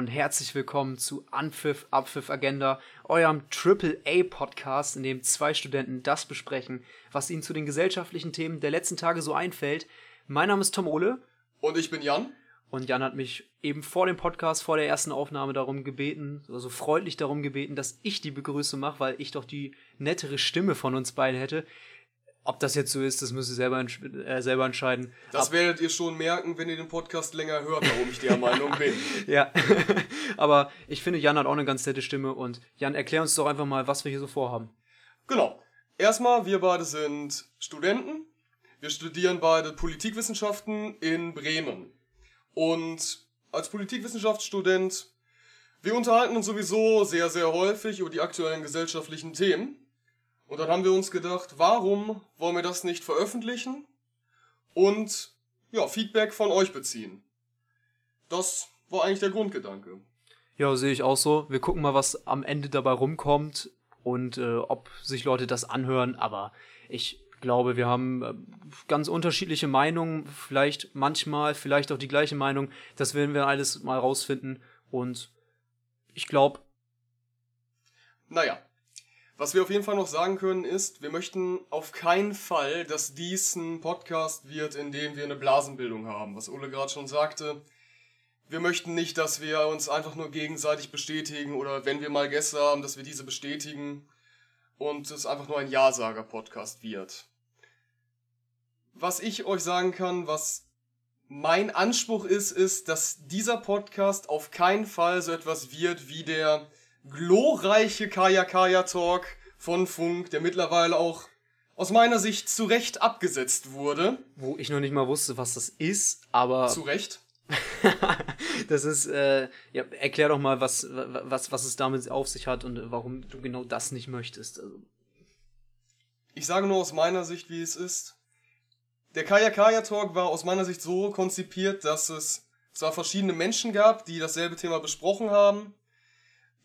und herzlich willkommen zu Anpfiff Abpfiff Agenda, eurem Triple A Podcast, in dem zwei Studenten das besprechen, was ihnen zu den gesellschaftlichen Themen der letzten Tage so einfällt. Mein Name ist Tom Ole. Und ich bin Jan. Und Jan hat mich eben vor dem Podcast, vor der ersten Aufnahme darum gebeten, also freundlich darum gebeten, dass ich die Begrüßung mache, weil ich doch die nettere Stimme von uns beiden hätte. Ob das jetzt so ist, das müsst ihr selber, äh, selber entscheiden. Das Ab werdet ihr schon merken, wenn ihr den Podcast länger hört, warum ich der Meinung bin. ja, aber ich finde, Jan hat auch eine ganz nette Stimme und Jan, erklär uns doch einfach mal, was wir hier so vorhaben. Genau. Erstmal, wir beide sind Studenten. Wir studieren beide Politikwissenschaften in Bremen. Und als Politikwissenschaftsstudent, wir unterhalten uns sowieso sehr, sehr häufig über die aktuellen gesellschaftlichen Themen. Und dann haben wir uns gedacht, warum wollen wir das nicht veröffentlichen und ja, Feedback von euch beziehen? Das war eigentlich der Grundgedanke. Ja, sehe ich auch so. Wir gucken mal, was am Ende dabei rumkommt und äh, ob sich Leute das anhören. Aber ich glaube, wir haben äh, ganz unterschiedliche Meinungen. Vielleicht manchmal, vielleicht auch die gleiche Meinung. Das werden wir alles mal rausfinden. Und ich glaube. Naja, was wir auf jeden Fall noch sagen können ist, wir möchten auf keinen Fall, dass dies ein Podcast wird, in dem wir eine Blasenbildung haben. Was Ole gerade schon sagte. Wir möchten nicht, dass wir uns einfach nur gegenseitig bestätigen oder wenn wir mal Gäste haben, dass wir diese bestätigen und es einfach nur ein Ja-Sager-Podcast wird. Was ich euch sagen kann, was mein Anspruch ist, ist, dass dieser Podcast auf keinen Fall so etwas wird wie der glorreiche Kaya Kaya Talk von Funk, der mittlerweile auch aus meiner Sicht zu Recht abgesetzt wurde. Wo ich noch nicht mal wusste, was das ist, aber. Zu Recht? das ist, äh, ja, erklär doch mal, was, was, was es damit auf sich hat und warum du genau das nicht möchtest. Also. Ich sage nur aus meiner Sicht, wie es ist. Der Kaya Kaya Talk war aus meiner Sicht so konzipiert, dass es zwar verschiedene Menschen gab, die dasselbe Thema besprochen haben,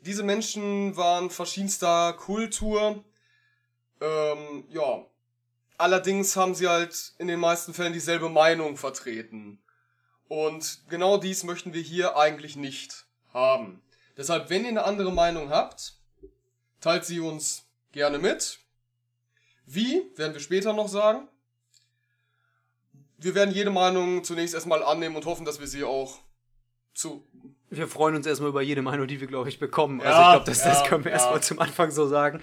diese Menschen waren verschiedenster Kultur. Ähm, ja. Allerdings haben sie halt in den meisten Fällen dieselbe Meinung vertreten. Und genau dies möchten wir hier eigentlich nicht haben. Deshalb, wenn ihr eine andere Meinung habt, teilt sie uns gerne mit. Wie, werden wir später noch sagen. Wir werden jede Meinung zunächst erstmal annehmen und hoffen, dass wir sie auch zu wir freuen uns erstmal über jede Meinung, die wir, glaube ich, bekommen. Also ja, ich glaube, das, ja, das können wir ja. erstmal zum Anfang so sagen.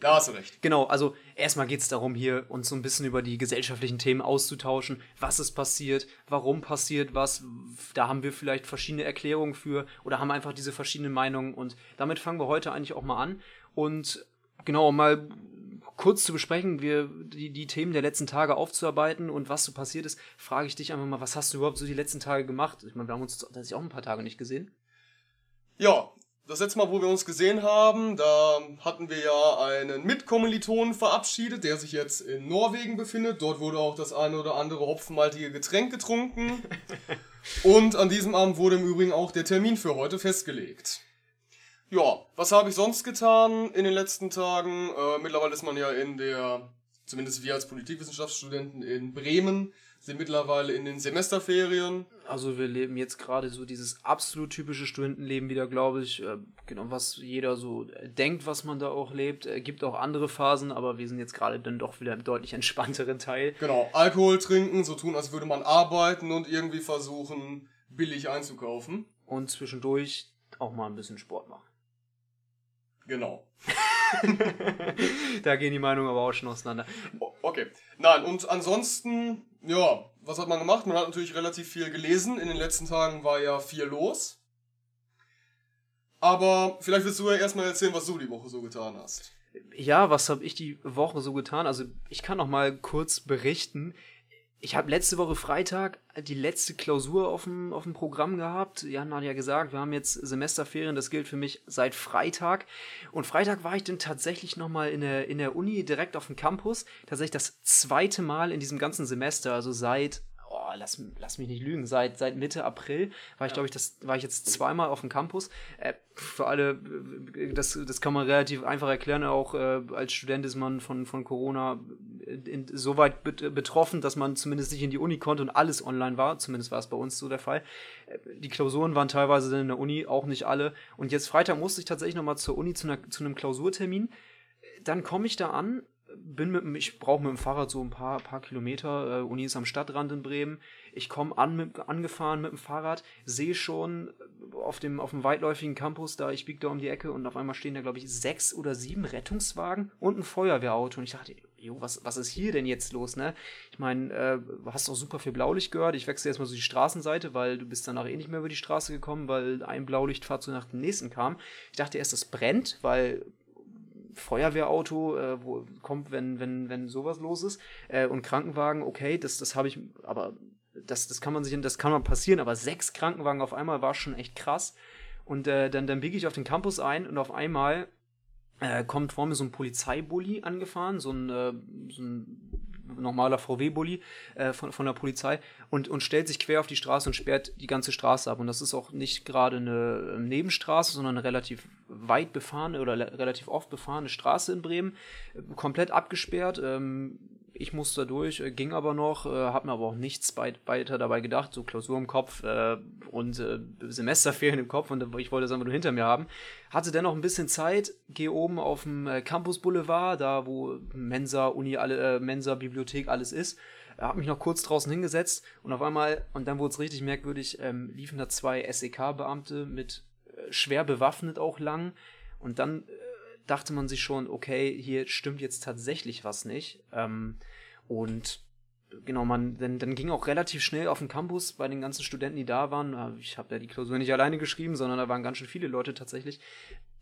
Da hast du recht. Genau, also erstmal geht es darum, hier uns so ein bisschen über die gesellschaftlichen Themen auszutauschen. Was ist passiert? Warum passiert was? Da haben wir vielleicht verschiedene Erklärungen für oder haben einfach diese verschiedenen Meinungen. Und damit fangen wir heute eigentlich auch mal an. Und genau, mal kurz zu besprechen, wir, die, die Themen der letzten Tage aufzuarbeiten und was so passiert ist, frage ich dich einfach mal, was hast du überhaupt so die letzten Tage gemacht? Ich meine, wir haben uns tatsächlich auch ein paar Tage nicht gesehen. Ja, das letzte Mal, wo wir uns gesehen haben, da hatten wir ja einen Mitkommilitonen verabschiedet, der sich jetzt in Norwegen befindet. Dort wurde auch das eine oder andere hopfenmaltige Getränk getrunken. Und an diesem Abend wurde im Übrigen auch der Termin für heute festgelegt. Ja, was habe ich sonst getan in den letzten Tagen? Äh, mittlerweile ist man ja in der, zumindest wir als Politikwissenschaftsstudenten in Bremen, sind mittlerweile in den Semesterferien. Also wir leben jetzt gerade so dieses absolut typische Studentenleben wieder, glaube ich. Äh, genau, was jeder so denkt, was man da auch lebt. Es gibt auch andere Phasen, aber wir sind jetzt gerade dann doch wieder im deutlich entspannteren Teil. Genau, Alkohol trinken, so tun, als würde man arbeiten und irgendwie versuchen, billig einzukaufen. Und zwischendurch auch mal ein bisschen Sport machen. Genau. da gehen die Meinungen aber auch schon auseinander. Okay. Nein, und ansonsten, ja, was hat man gemacht? Man hat natürlich relativ viel gelesen. In den letzten Tagen war ja viel los. Aber vielleicht willst du ja erstmal erzählen, was du die Woche so getan hast. Ja, was habe ich die Woche so getan? Also ich kann noch mal kurz berichten ich habe letzte Woche Freitag die letzte Klausur auf dem, auf dem Programm gehabt. Jan hat ja gesagt, wir haben jetzt Semesterferien, das gilt für mich seit Freitag. Und Freitag war ich dann tatsächlich nochmal in der, in der Uni direkt auf dem Campus. Tatsächlich das zweite Mal in diesem ganzen Semester, also seit, oh, lass, lass mich nicht lügen, seit, seit Mitte April war ich, glaube ich, das war ich jetzt zweimal auf dem Campus. Äh, für alle, das, das kann man relativ einfach erklären, auch äh, als Student ist man von, von Corona in, so weit bet betroffen, dass man zumindest nicht in die Uni konnte und alles online war, zumindest war es bei uns so der Fall. Äh, die Klausuren waren teilweise dann in der Uni, auch nicht alle. Und jetzt Freitag musste ich tatsächlich nochmal zur Uni zu, einer, zu einem Klausurtermin. Dann komme ich da an bin mit ich brauche mit dem Fahrrad so ein paar, paar Kilometer. Äh, Uni ist am Stadtrand in Bremen. Ich komme an mit, angefahren mit dem Fahrrad, sehe schon auf dem, auf dem weitläufigen Campus, da ich biege da um die Ecke und auf einmal stehen da, glaube ich, sechs oder sieben Rettungswagen und ein Feuerwehrauto. Und ich dachte, jo, was, was ist hier denn jetzt los, ne? Ich meine, äh, hast auch super viel Blaulicht gehört. Ich wechsle erstmal so die Straßenseite, weil du bist danach eh nicht mehr über die Straße gekommen, weil ein Blaulichtfahrzeug nach dem nächsten kam. Ich dachte erst, es brennt, weil Feuerwehrauto, äh, wo kommt, wenn, wenn, wenn sowas los ist. Äh, und Krankenwagen, okay, das, das habe ich, aber das, das kann man sich, das kann man passieren, aber sechs Krankenwagen auf einmal war schon echt krass. Und äh, dann, dann biege ich auf den Campus ein und auf einmal äh, kommt vor mir so ein Polizeibully angefahren, so ein, äh, so ein normaler VW-Bully äh, von, von der Polizei und, und stellt sich quer auf die Straße und sperrt die ganze Straße ab. Und das ist auch nicht gerade eine ähm, Nebenstraße, sondern eine relativ weit befahrene oder relativ oft befahrene Straße in Bremen. Komplett abgesperrt. Ähm, ich musste durch, äh, ging aber noch, äh, habe mir aber auch nichts weiter dabei gedacht, so Klausur im Kopf äh, und äh, Semesterferien im Kopf und ich wollte es einfach nur hinter mir haben. Hatte dennoch ein bisschen Zeit, gehe oben auf dem äh, Campus Boulevard, da wo Mensa, Uni, alle, äh, Mensa, Bibliothek, alles ist. Habe mich noch kurz draußen hingesetzt und auf einmal, und dann wurde es richtig merkwürdig, ähm, liefen da zwei SEK-Beamte mit schwer bewaffnet auch lang und dann dachte man sich schon, okay, hier stimmt jetzt tatsächlich was nicht. Ähm, und genau, man, dann, dann ging auch relativ schnell auf den Campus bei den ganzen Studenten, die da waren. Äh, ich habe ja die Klausur nicht alleine geschrieben, sondern da waren ganz schön viele Leute tatsächlich.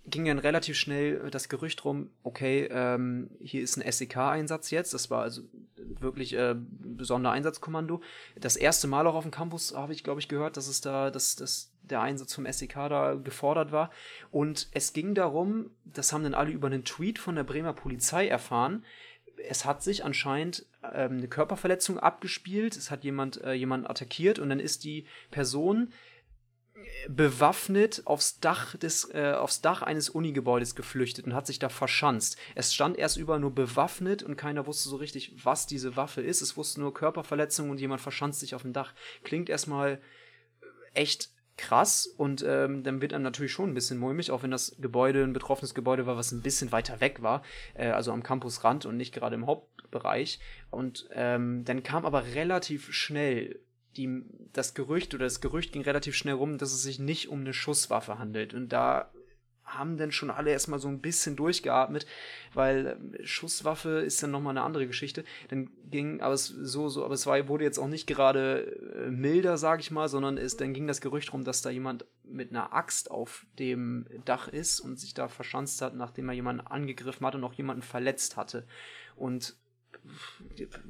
Ging dann relativ schnell das Gerücht rum, okay, ähm, hier ist ein SEK-Einsatz jetzt. Das war also wirklich äh, besonderer Einsatzkommando. Das erste Mal auch auf dem Campus habe ich, glaube ich, gehört, dass es da, dass, dass der Einsatz vom SEK da gefordert war. Und es ging darum, das haben dann alle über einen Tweet von der Bremer Polizei erfahren. Es hat sich anscheinend ähm, eine Körperverletzung abgespielt. Es hat jemand äh, jemanden attackiert und dann ist die Person bewaffnet aufs Dach des äh, aufs Dach eines Unigebäudes geflüchtet und hat sich da verschanzt. Es stand erst über nur bewaffnet und keiner wusste so richtig, was diese Waffe ist. Es wusste nur Körperverletzung und jemand verschanzt sich auf dem Dach. Klingt erstmal echt krass und ähm, dann wird einem natürlich schon ein bisschen mulmig, auch wenn das Gebäude ein betroffenes Gebäude war, was ein bisschen weiter weg war, äh, also am Campusrand und nicht gerade im Hauptbereich. Und ähm, dann kam aber relativ schnell die, das Gerücht oder das Gerücht ging relativ schnell rum, dass es sich nicht um eine Schusswaffe handelt. Und da haben dann schon alle erstmal so ein bisschen durchgeatmet, weil äh, Schusswaffe ist dann nochmal eine andere Geschichte. Dann ging, aber es so, so, aber es war, wurde jetzt auch nicht gerade äh, milder, sag ich mal, sondern es, dann ging das Gerücht rum, dass da jemand mit einer Axt auf dem Dach ist und sich da verschanzt hat, nachdem er jemanden angegriffen hatte und auch jemanden verletzt hatte. Und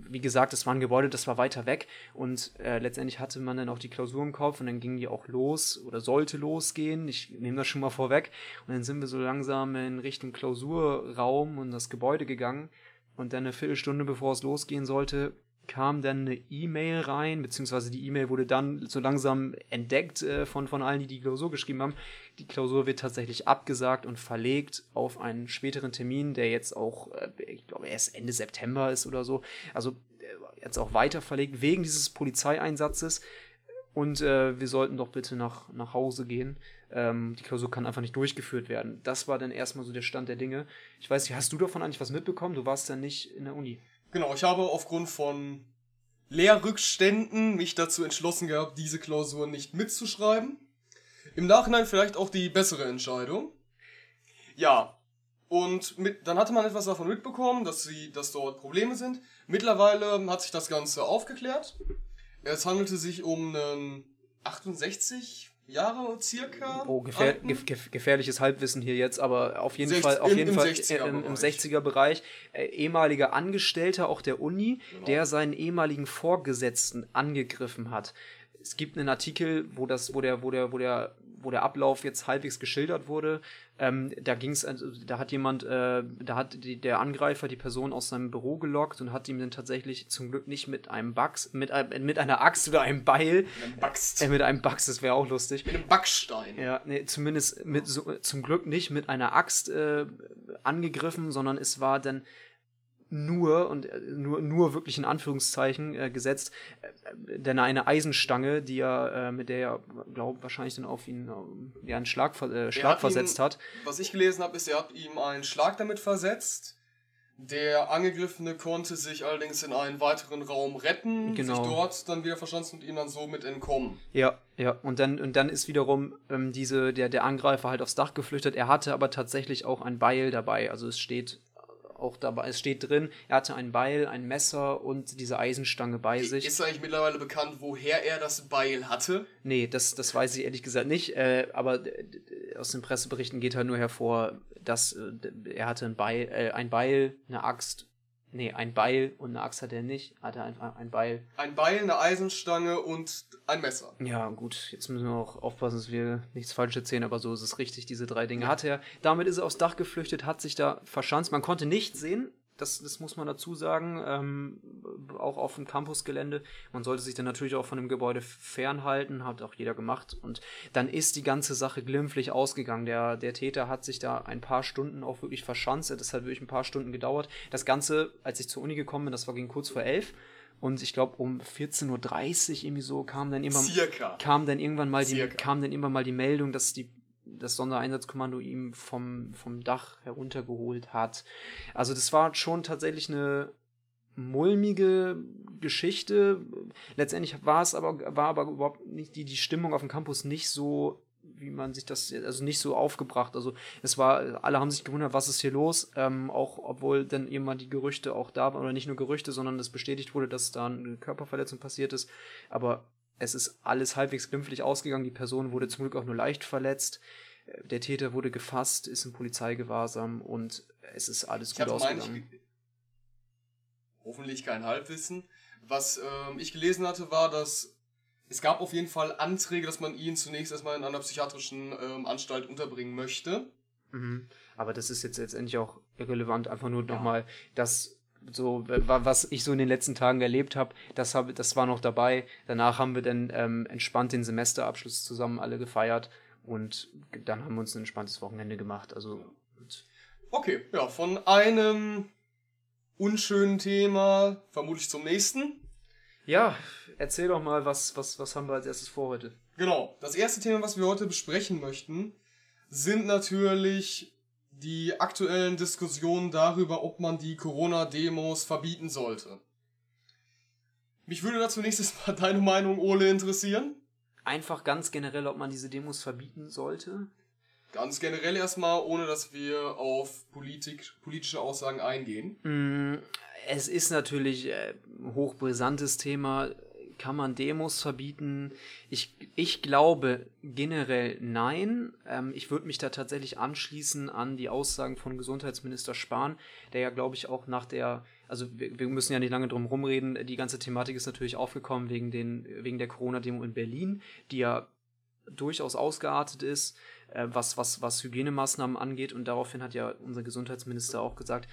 wie gesagt, es war ein Gebäude, das war weiter weg und äh, letztendlich hatte man dann auch die Klausur im Kopf und dann ging die auch los oder sollte losgehen. Ich nehme das schon mal vorweg und dann sind wir so langsam in Richtung Klausurraum und das Gebäude gegangen und dann eine Viertelstunde bevor es losgehen sollte, kam dann eine E-Mail rein, beziehungsweise die E-Mail wurde dann so langsam entdeckt äh, von, von allen, die die Klausur geschrieben haben. Die Klausur wird tatsächlich abgesagt und verlegt auf einen späteren Termin, der jetzt auch, äh, ich glaube, erst Ende September ist oder so. Also äh, jetzt auch weiter verlegt wegen dieses Polizeieinsatzes. Und äh, wir sollten doch bitte nach, nach Hause gehen. Ähm, die Klausur kann einfach nicht durchgeführt werden. Das war dann erstmal so der Stand der Dinge. Ich weiß nicht, hast du davon eigentlich was mitbekommen? Du warst ja nicht in der Uni. Genau, ich habe aufgrund von Lehrrückständen mich dazu entschlossen gehabt, diese Klausur nicht mitzuschreiben. Im Nachhinein vielleicht auch die bessere Entscheidung. Ja, und mit, dann hatte man etwas davon mitbekommen, dass, sie, dass dort Probleme sind. Mittlerweile hat sich das Ganze aufgeklärt. Es handelte sich um einen 68 Jahre circa. Oh, gefähr gef gefährliches Halbwissen hier jetzt, aber auf jeden 60, Fall, auf jeden im, Fall 60er im, im 60er Bereich. Äh, ehemaliger Angestellter auch der Uni, genau. der seinen ehemaligen Vorgesetzten angegriffen hat. Es gibt einen Artikel, wo das, wo der, wo der, wo der wo der Ablauf jetzt halbwegs geschildert wurde. Ähm, da ging es, also, da hat jemand, äh, da hat die, der Angreifer die Person aus seinem Büro gelockt und hat ihm dann tatsächlich zum Glück nicht mit einem Bugs, mit, äh, mit einer Axt oder einem Beil, Mit einem Baxt. äh, mit einem Bugs, das wäre auch lustig. Mit einem Backstein. Ja, nee, zumindest mit so, zum Glück nicht mit einer Axt äh, angegriffen, sondern es war dann nur und äh, nur nur wirklich in Anführungszeichen äh, gesetzt, äh, denn eine Eisenstange, die er äh, mit der er glaube wahrscheinlich dann auf ihn äh, ja einen Schlag äh, Schlag hat versetzt ihn- hat. Was ich gelesen habe, ist, er hat ihm einen Schlag damit versetzt. Der Angegriffene konnte sich allerdings in einen weiteren Raum retten, Genau. sich dort dann wieder verschanzen und ihm dann somit entkommen. Ja, ja. Und dann, und dann ist wiederum ähm, diese, der, der Angreifer halt aufs Dach geflüchtet. Er hatte aber tatsächlich auch ein Beil dabei. Also es steht auch dabei, es steht drin, er hatte ein Beil, ein Messer und diese Eisenstange bei sich. Ist eigentlich mittlerweile bekannt, woher er das Beil hatte? Nee, das, das weiß ich ehrlich gesagt nicht. Äh, aber aus den Presseberichten geht halt nur hervor, dass äh, er hatte ein Beil, äh, ein Beil, eine Axt. Nee, ein Beil und eine Axt hat er nicht. Hatte einfach ein Beil. Ein Beil, eine Eisenstange und ein Messer. Ja, gut, jetzt müssen wir auch aufpassen, dass wir nichts falsch erzählen, aber so ist es richtig. Diese drei Dinge hatte er. Damit ist er aufs Dach geflüchtet, hat sich da verschanzt. Man konnte nichts sehen. Das, das muss man dazu sagen, ähm, auch auf dem Campusgelände. Man sollte sich dann natürlich auch von dem Gebäude fernhalten, hat auch jeder gemacht. Und dann ist die ganze Sache glimpflich ausgegangen. Der, der Täter hat sich da ein paar Stunden auch wirklich verschanzt. Das hat wirklich ein paar Stunden gedauert. Das Ganze, als ich zur Uni gekommen bin, das war gegen kurz vor elf. Und ich glaube, um 14.30 Uhr irgendwie so kam dann immer Circa. kam dann irgendwann mal die Circa. kam dann irgendwann mal die Meldung, dass die das Sondereinsatzkommando ihm vom, vom Dach heruntergeholt hat. Also das war schon tatsächlich eine mulmige Geschichte. Letztendlich war es aber war aber überhaupt nicht die die Stimmung auf dem Campus nicht so wie man sich das also nicht so aufgebracht also es war alle haben sich gewundert was ist hier los ähm, auch obwohl dann irgendwann die Gerüchte auch da waren oder nicht nur Gerüchte sondern es bestätigt wurde dass da eine Körperverletzung passiert ist aber es ist alles halbwegs glimpflich ausgegangen. Die Person wurde zum Glück auch nur leicht verletzt. Der Täter wurde gefasst, ist im Polizeigewahrsam und es ist alles Ich gut ausgegangen. ich, hoffentlich kein Halbwissen. Was ähm, ich gelesen hatte, war, dass es gab auf jeden Fall Anträge, dass man ihn zunächst erstmal in einer psychiatrischen ähm, Anstalt unterbringen möchte. Mhm. Aber das ist jetzt letztendlich auch irrelevant. Einfach nur Ja. nochmal, dass so, wa- was ich so in den letzten Tagen erlebt habe, das, hab, das war noch dabei. Danach haben wir dann ähm, entspannt den Semesterabschluss zusammen alle gefeiert und dann haben wir uns ein entspanntes Wochenende gemacht. Also, Okay, ja, von einem unschönen Thema vermutlich zum nächsten. ja, erzähl doch mal, was, was, was haben wir als erstes vor heute? Genau, das erste Thema, was wir heute besprechen möchten, sind natürlich die aktuellen Diskussionen darüber, ob man die Corona-Demos verbieten sollte. Mich würde dazu nächstes Mal deine Meinung, Ole, interessieren. einfach ganz generell, ob man diese Demos verbieten sollte. Ganz generell erstmal, ohne dass wir auf Politik, politische Aussagen eingehen. Mm, Es ist natürlich äh, ein hochbrisantes Thema. Kann man Demos verbieten? Ich, ich glaube generell nein. Ähm, ich würde mich da tatsächlich anschließen an die Aussagen von Gesundheitsminister Spahn, der ja, glaube ich, auch nach der, also wir, wir müssen ja nicht lange drum rumreden, die ganze Thematik ist natürlich aufgekommen wegen, den, wegen der Corona-Demo in Berlin, die ja durchaus ausgeartet ist, äh, was, was, was Hygienemaßnahmen angeht. Und daraufhin hat ja unser Gesundheitsminister auch gesagt,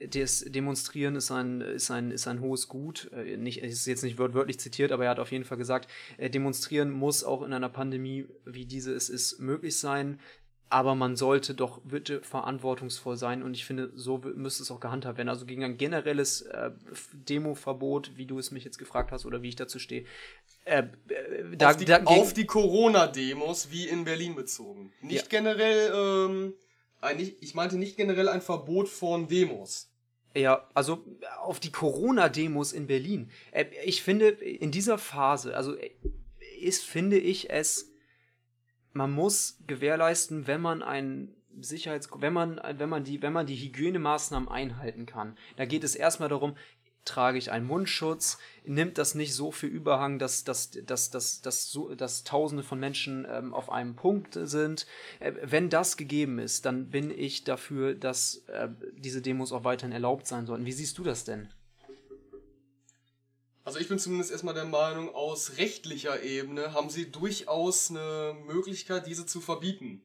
das Demonstrieren ist ein, ist ein, ist ein hohes Gut. Äh, Nicht, es ist jetzt nicht wörtlich zitiert, aber er hat auf jeden Fall gesagt, äh, Demonstrieren muss auch in einer Pandemie wie diese es ist möglich sein. Aber man sollte doch bitte verantwortungsvoll sein und ich finde, so müsste es auch gehandhabt werden. Also gegen ein generelles äh, Demoverbot, wie du es mich jetzt gefragt hast oder wie ich dazu stehe, äh, äh, da, auf die, die Corona-Demos wie in Berlin bezogen. Nicht generell, ähm, ich meinte nicht generell ein Verbot von Demos. Ja, also auf die Corona-Demos in Berlin. Äh, Ich finde, in dieser Phase, also äh, ist, finde ich es, man muss gewährleisten, wenn man ein Sicherheits, wenn man, wenn man die, wenn man die Hygienemaßnahmen einhalten kann. Da geht es erstmal darum, trage ich einen Mundschutz, nimmt das nicht so viel Überhang, dass, dass, dass, dass, dass, so, dass Tausende von Menschen ähm, auf einem Punkt sind. Äh, wenn das gegeben ist, dann bin ich dafür, dass äh, diese Demos auch weiterhin erlaubt sein sollten. Wie siehst du das denn? Also ich bin zumindest erstmal der Meinung, aus rechtlicher Ebene haben sie durchaus eine Möglichkeit, diese zu verbieten.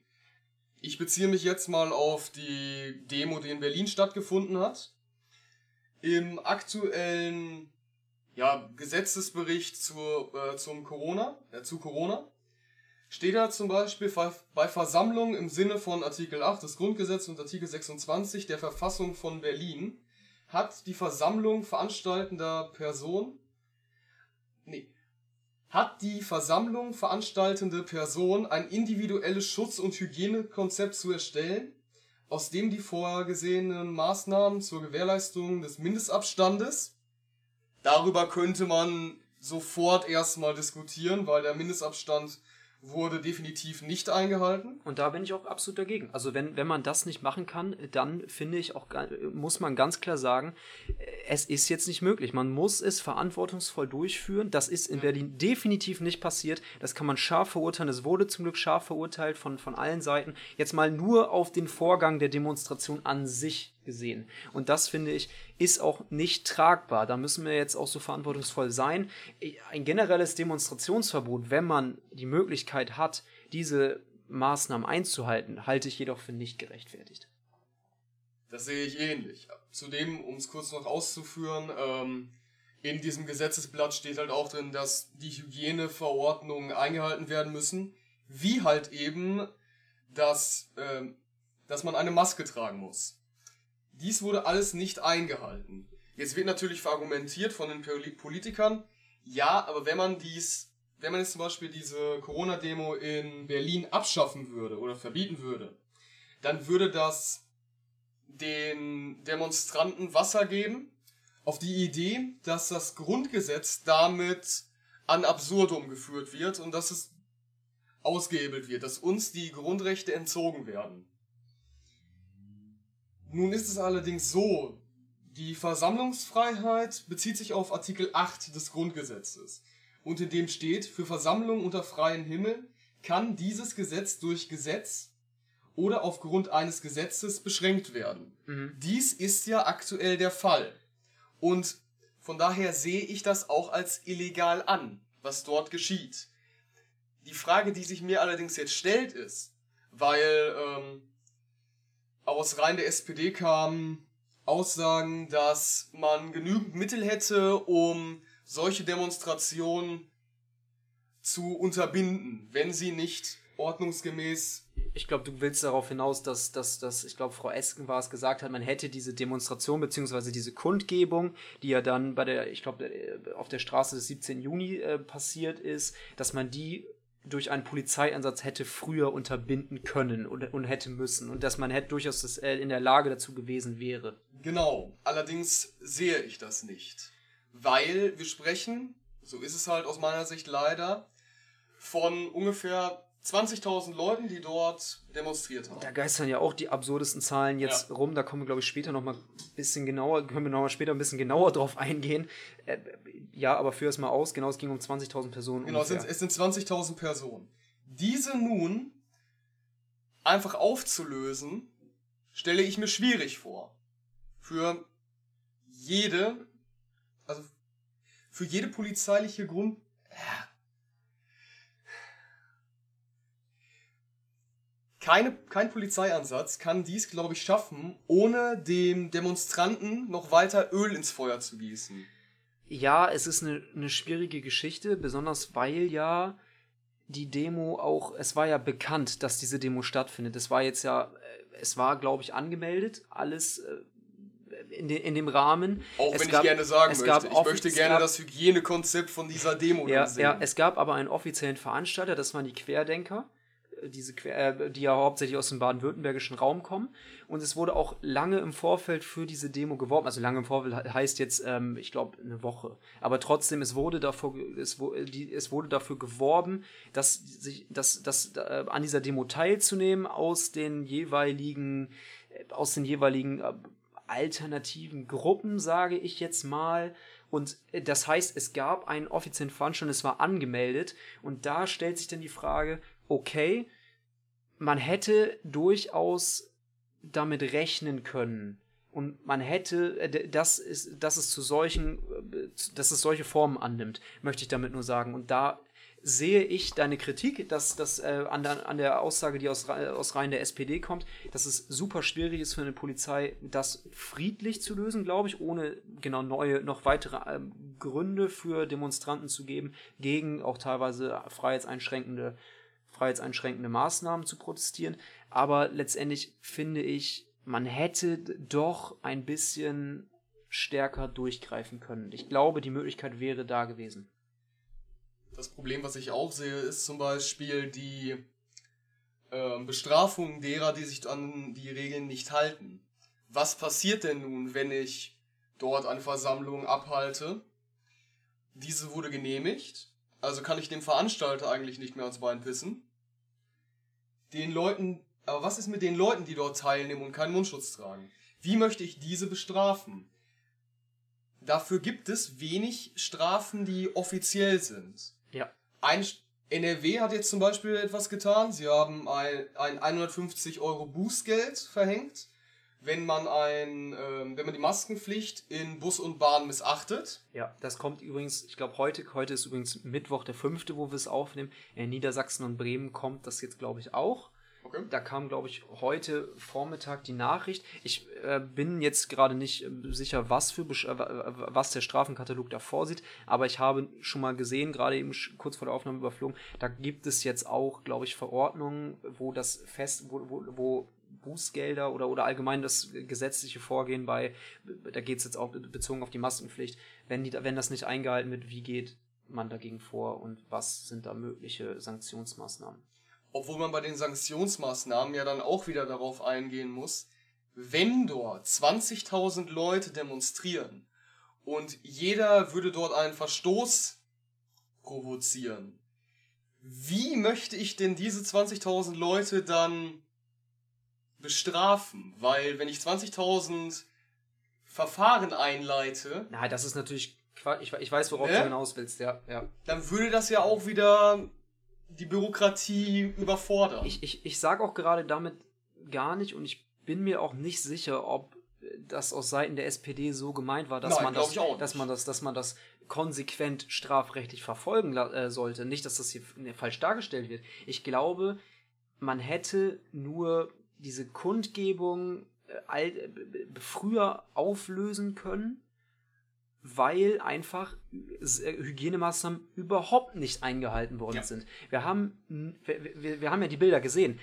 Ich beziehe mich jetzt mal auf die Demo, die in Berlin stattgefunden hat. Im aktuellen ja, Gesetzesbericht zur, äh, zum Corona, äh, zu Corona steht da zum Beispiel bei Versammlungen im Sinne von Artikel 8 des Grundgesetzes und Artikel 26 der Verfassung von Berlin hat die Versammlung veranstaltender Person nee, hat die Versammlung veranstaltende Person ein individuelles Schutz- und Hygienekonzept zu erstellen, aus dem die vorgesehenen Maßnahmen zur Gewährleistung des Mindestabstandes, darüber könnte man sofort erstmal diskutieren, weil der Mindestabstand wurde definitiv nicht eingehalten. Und da bin ich auch absolut dagegen. Also wenn, wenn man das nicht machen kann, dann finde ich auch, muss man ganz klar sagen, es ist jetzt nicht möglich. Man muss es verantwortungsvoll durchführen. Das ist in Berlin definitiv nicht passiert. Das kann man scharf verurteilen. Es wurde zum Glück scharf verurteilt von, von allen Seiten. Jetzt mal nur auf den Vorgang der Demonstration an sich gesehen. Und das finde ich ist auch nicht tragbar. Da müssen wir jetzt auch so verantwortungsvoll sein. Ein generelles Demonstrationsverbot, wenn man die Möglichkeit hat, diese Maßnahmen einzuhalten, halte ich jedoch für nicht gerechtfertigt. Das sehe ich ähnlich. Zudem, um es kurz noch auszuführen, ähm, in diesem Gesetzesblatt steht halt auch drin, dass die Hygieneverordnungen eingehalten werden müssen, wie halt eben, dass, äh, dass man eine Maske tragen muss. Dies wurde alles nicht eingehalten. Jetzt wird natürlich verargumentiert von den Politikern, ja, aber wenn man dies, wenn man jetzt zum Beispiel diese Corona-Demo in Berlin abschaffen würde oder verbieten würde, dann würde das den Demonstranten Wasser geben, auf die Idee, dass das Grundgesetz damit an absurdum geführt wird und dass es ausgehebelt wird, dass uns die Grundrechte entzogen werden. Nun ist es allerdings so, die Versammlungsfreiheit bezieht sich auf Artikel 8 des Grundgesetzes. Und in dem steht, für Versammlungen unter freiem Himmel kann dieses Gesetz durch Gesetz oder aufgrund eines Gesetzes beschränkt werden. Mhm. Dies ist ja aktuell der Fall. Und von daher sehe ich das auch als illegal an, was dort geschieht. Die Frage, die sich mir allerdings jetzt stellt, ist, weil ähm, aus Reihen der SPD kamen Aussagen, dass man genügend Mittel hätte, um solche Demonstrationen zu unterbinden, wenn sie nicht ordnungsgemäß. Ich glaube, du willst darauf hinaus, dass, dass, dass ich glaube, Frau Esken war es gesagt hat, man hätte diese Demonstration bzw. diese Kundgebung, die ja dann bei der, ich glaube, auf der Straße des 17. Juni äh, passiert ist, dass man die durch einen Polizeieinsatz hätte früher unterbinden können und, und hätte müssen und dass man hätte durchaus das, äh, in der Lage dazu gewesen wäre. Genau, allerdings sehe ich das nicht. Weil wir sprechen, so ist es halt aus meiner Sicht leider, von ungefähr 20.000 Leuten, die dort demonstriert haben. Da geistern ja auch die absurdesten Zahlen jetzt ja. rum. Da kommen wir, glaube ich, später noch mal ein bisschen genauer, können wir noch mal später ein bisschen genauer drauf eingehen. Äh, ja, aber führ es mal aus. Genau, es ging um 20.000 Personen. Genau, ungefähr. es sind, es sind 20.000 Personen. Diese nun einfach aufzulösen, stelle ich mir schwierig vor. Für jede, also für jede polizeiliche Grund, keine, kein Polizeiansatz kann dies, glaube ich, schaffen, ohne dem Demonstranten noch weiter Öl ins Feuer zu gießen. Ja, es ist eine, eine schwierige Geschichte, besonders weil ja die Demo auch, es war ja bekannt, dass diese Demo stattfindet. Es war jetzt ja, äh, es war, glaube ich, angemeldet, alles äh, in, de, in dem Rahmen. Auch es wenn gab, ich gerne sagen möchte, ich möchte gerne gab, das Hygienekonzept von dieser Demo ja, sehen. Ja, es gab aber einen offiziellen Veranstalter, das waren die Querdenker diese äh, die ja hauptsächlich aus dem baden-württembergischen Raum kommen. Und es wurde auch lange im Vorfeld für diese Demo geworben. Also lange im Vorfeld heißt jetzt, ähm, ich glaube, eine Woche. Aber trotzdem, es wurde davor, es, es wurde dafür geworben, dass sich, dass, dass äh, an dieser Demo teilzunehmen aus den jeweiligen, äh, aus den jeweiligen äh, alternativen Gruppen, sage ich jetzt mal. Und äh, das heißt, es gab einen offiziellen Veranstaltung, es war angemeldet. Und da stellt sich dann die Frage, okay, man hätte durchaus damit rechnen können, und man hätte, äh, das ist, dass es zu solchen, äh, dass es solche Formen annimmt, möchte ich damit nur sagen. Und da sehe ich deine Kritik, dass das äh, an, der, an der Aussage, die aus, aus Reihen der SPD kommt, dass es super schwierig ist für eine Polizei, das friedlich zu lösen, glaube ich, ohne genau neue, noch weitere äh, Gründe für Demonstranten zu geben, gegen auch teilweise freiheitseinschränkende, freiheitseinschränkende Maßnahmen zu protestieren. Aber letztendlich finde ich, man hätte doch ein bisschen stärker durchgreifen können. Ich glaube, die Möglichkeit wäre da gewesen. Das Problem, was ich auch sehe, ist zum Beispiel die äh, Bestrafung derer, die sich an die Regeln nicht halten. Was passiert denn nun, wenn ich dort eine Versammlung abhalte? Diese wurde genehmigt, also kann ich dem Veranstalter eigentlich nicht mehr ans Bein pissen. Den Leuten, aber was ist mit den Leuten, die dort teilnehmen und keinen Mundschutz tragen? Wie möchte ich diese bestrafen? Dafür gibt es wenig Strafen, die offiziell sind. Ja. Ein NRW hat jetzt zum Beispiel etwas getan. Sie haben ein, ein 150 Euro Bußgeld verhängt, wenn man ein, äh, wenn man die Maskenpflicht in Bus und Bahn missachtet. Ja, das kommt übrigens, ich glaube heute, heute ist übrigens Mittwoch der fünfte, wo wir es aufnehmen. In Niedersachsen und Bremen kommt das jetzt, glaube ich, auch. Okay. Da kam, glaube ich, heute Vormittag die Nachricht. Ich äh, bin jetzt gerade nicht äh, sicher, was, für, äh, was der Strafenkatalog da vorsieht, aber ich habe schon mal gesehen, gerade eben kurz vor der Aufnahme überflogen, da gibt es jetzt auch, glaube ich, Verordnungen, wo das fest, wo, wo, wo Bußgelder oder, oder allgemein das gesetzliche Vorgehen bei, da geht es jetzt auch bezogen auf die Maskenpflicht, wenn, die, wenn das nicht eingehalten wird, wie geht man dagegen vor und was sind da mögliche Sanktionsmaßnahmen? Obwohl man bei den Sanktionsmaßnahmen ja dann auch wieder darauf eingehen muss, wenn dort 20.000 Leute demonstrieren und jeder würde dort einen Verstoß provozieren, wie möchte ich denn diese 20.000 Leute dann bestrafen? Weil wenn ich 20.000 Verfahren einleite. Na, das ist natürlich. Ich, ich weiß, worauf ne? du hinaus willst, ja, ja. Dann würde das ja auch wieder die Bürokratie überfordern. Ich, ich, ich sage auch gerade damit gar nicht und ich bin mir auch nicht sicher, ob das aus Seiten der SPD so gemeint war, dass, Nein, man, das, dass man das, dass man das konsequent strafrechtlich verfolgen äh, sollte. Nicht, dass das hier falsch dargestellt wird. Ich glaube, man hätte nur diese Kundgebung äh, äh früher auflösen können weil einfach äh, Hygienemaßnahmen überhaupt nicht eingehalten worden ja. sind. Wir haben, wir, wir, haben ja die Bilder gesehen.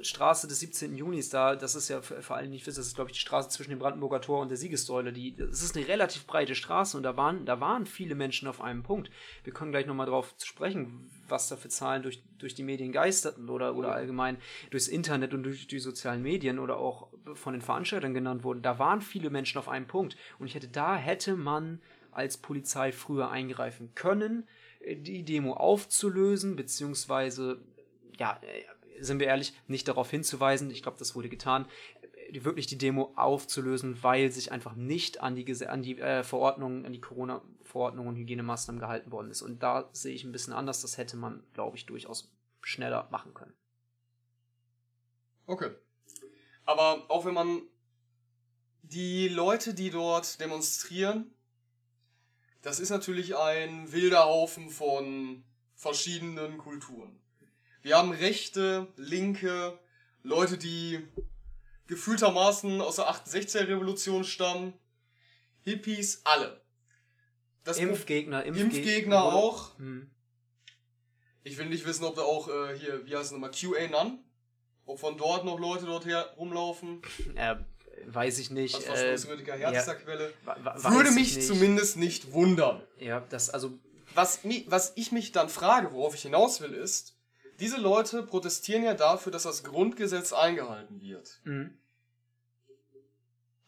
Straße des 17. Junis, da, das ist ja für, für alle nicht wissen, das ist, glaube ich, die Straße zwischen dem Brandenburger Tor und der Siegessäule. Die, das ist eine relativ breite Straße und da waren, da waren viele Menschen auf einem Punkt. Wir können gleich nochmal drauf sprechen, was da für Zahlen durch, durch die Medien geisterten oder, oder allgemein durchs Internet und durch die sozialen Medien oder auch von den Veranstaltern genannt wurden. Da waren viele Menschen auf einem Punkt. Und ich hätte, da hätte man als Polizei früher eingreifen können, die Demo aufzulösen, beziehungsweise, ja, sind wir ehrlich, nicht darauf hinzuweisen, ich glaube, das wurde getan, wirklich die Demo aufzulösen, weil sich einfach nicht an die, an die äh, Verordnungen, an die Corona-Verordnungen und Hygienemaßnahmen gehalten worden ist. Und da sehe ich ein bisschen anders, das hätte man, glaube ich, durchaus schneller machen können. Okay. Aber auch wenn man die Leute, die dort demonstrieren, das ist natürlich ein wilder Haufen von verschiedenen Kulturen. Wir haben rechte, linke, Leute, die gefühltermaßen aus der 68er Revolution stammen, Hippies, alle. Das Impfgegner, Impfge Impfgegner auch. Hm. Ich will nicht wissen, ob da auch äh, hier, wie heißt es nochmal, QA-Nun, ob von dort noch Leute dort her rumlaufen. Ja, weiß ich nicht. Also Verschwörungstheoretiker, äh, Herzerquelle. Ja, Würde mich nicht. zumindest nicht wundern. Ja, das, also. Was, was ich mich dann frage, worauf ich hinaus will, ist, diese Leute protestieren ja dafür, dass das Grundgesetz eingehalten wird. Mhm.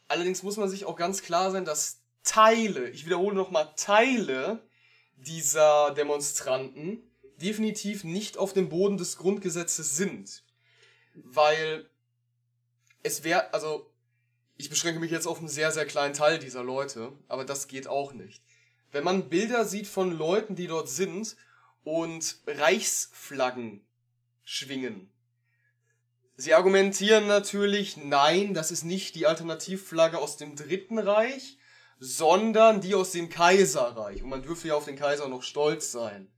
Allerdings muss man sich auch ganz klar sein, dass Teile, ich wiederhole nochmal, Teile dieser Demonstranten definitiv nicht auf dem Boden des Grundgesetzes sind. Weil es wäre, also ich beschränke mich jetzt auf einen sehr, sehr kleinen Teil dieser Leute, aber das geht auch nicht. Wenn man Bilder sieht von Leuten, die dort sind und Reichsflaggen schwingen, Sie argumentieren natürlich, nein, das ist nicht die Alternativflagge aus dem Dritten Reich, sondern die aus dem Kaiserreich. Und man dürfe ja auf den Kaiser noch stolz sein.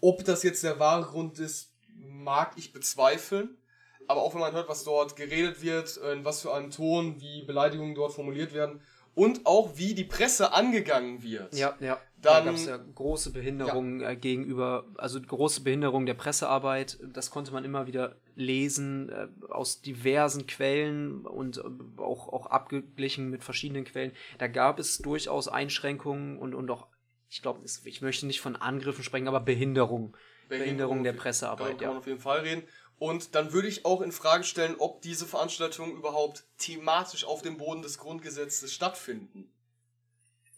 Ob das jetzt der wahre Grund ist, mag ich bezweifeln. Aber auch wenn man hört, was dort geredet wird, in was für einem Ton, wie Beleidigungen dort formuliert werden und auch wie die Presse angegangen wird. Ja, ja. Dann- da gab es ja große Behinderungen äh, gegenüber, also große Behinderung der Pressearbeit. Das konnte man immer wieder lesen äh, aus diversen Quellen und äh, auch, auch abgeglichen mit verschiedenen Quellen. Da gab es durchaus Einschränkungen und, und auch, ich glaube, ich möchte nicht von Angriffen sprechen, aber Behinderung. Behinderung der Pressearbeit, kann man ja. auf jeden Fall reden. Und dann würde ich auch in Frage stellen, ob diese Veranstaltungen überhaupt thematisch auf dem Boden des Grundgesetzes stattfinden.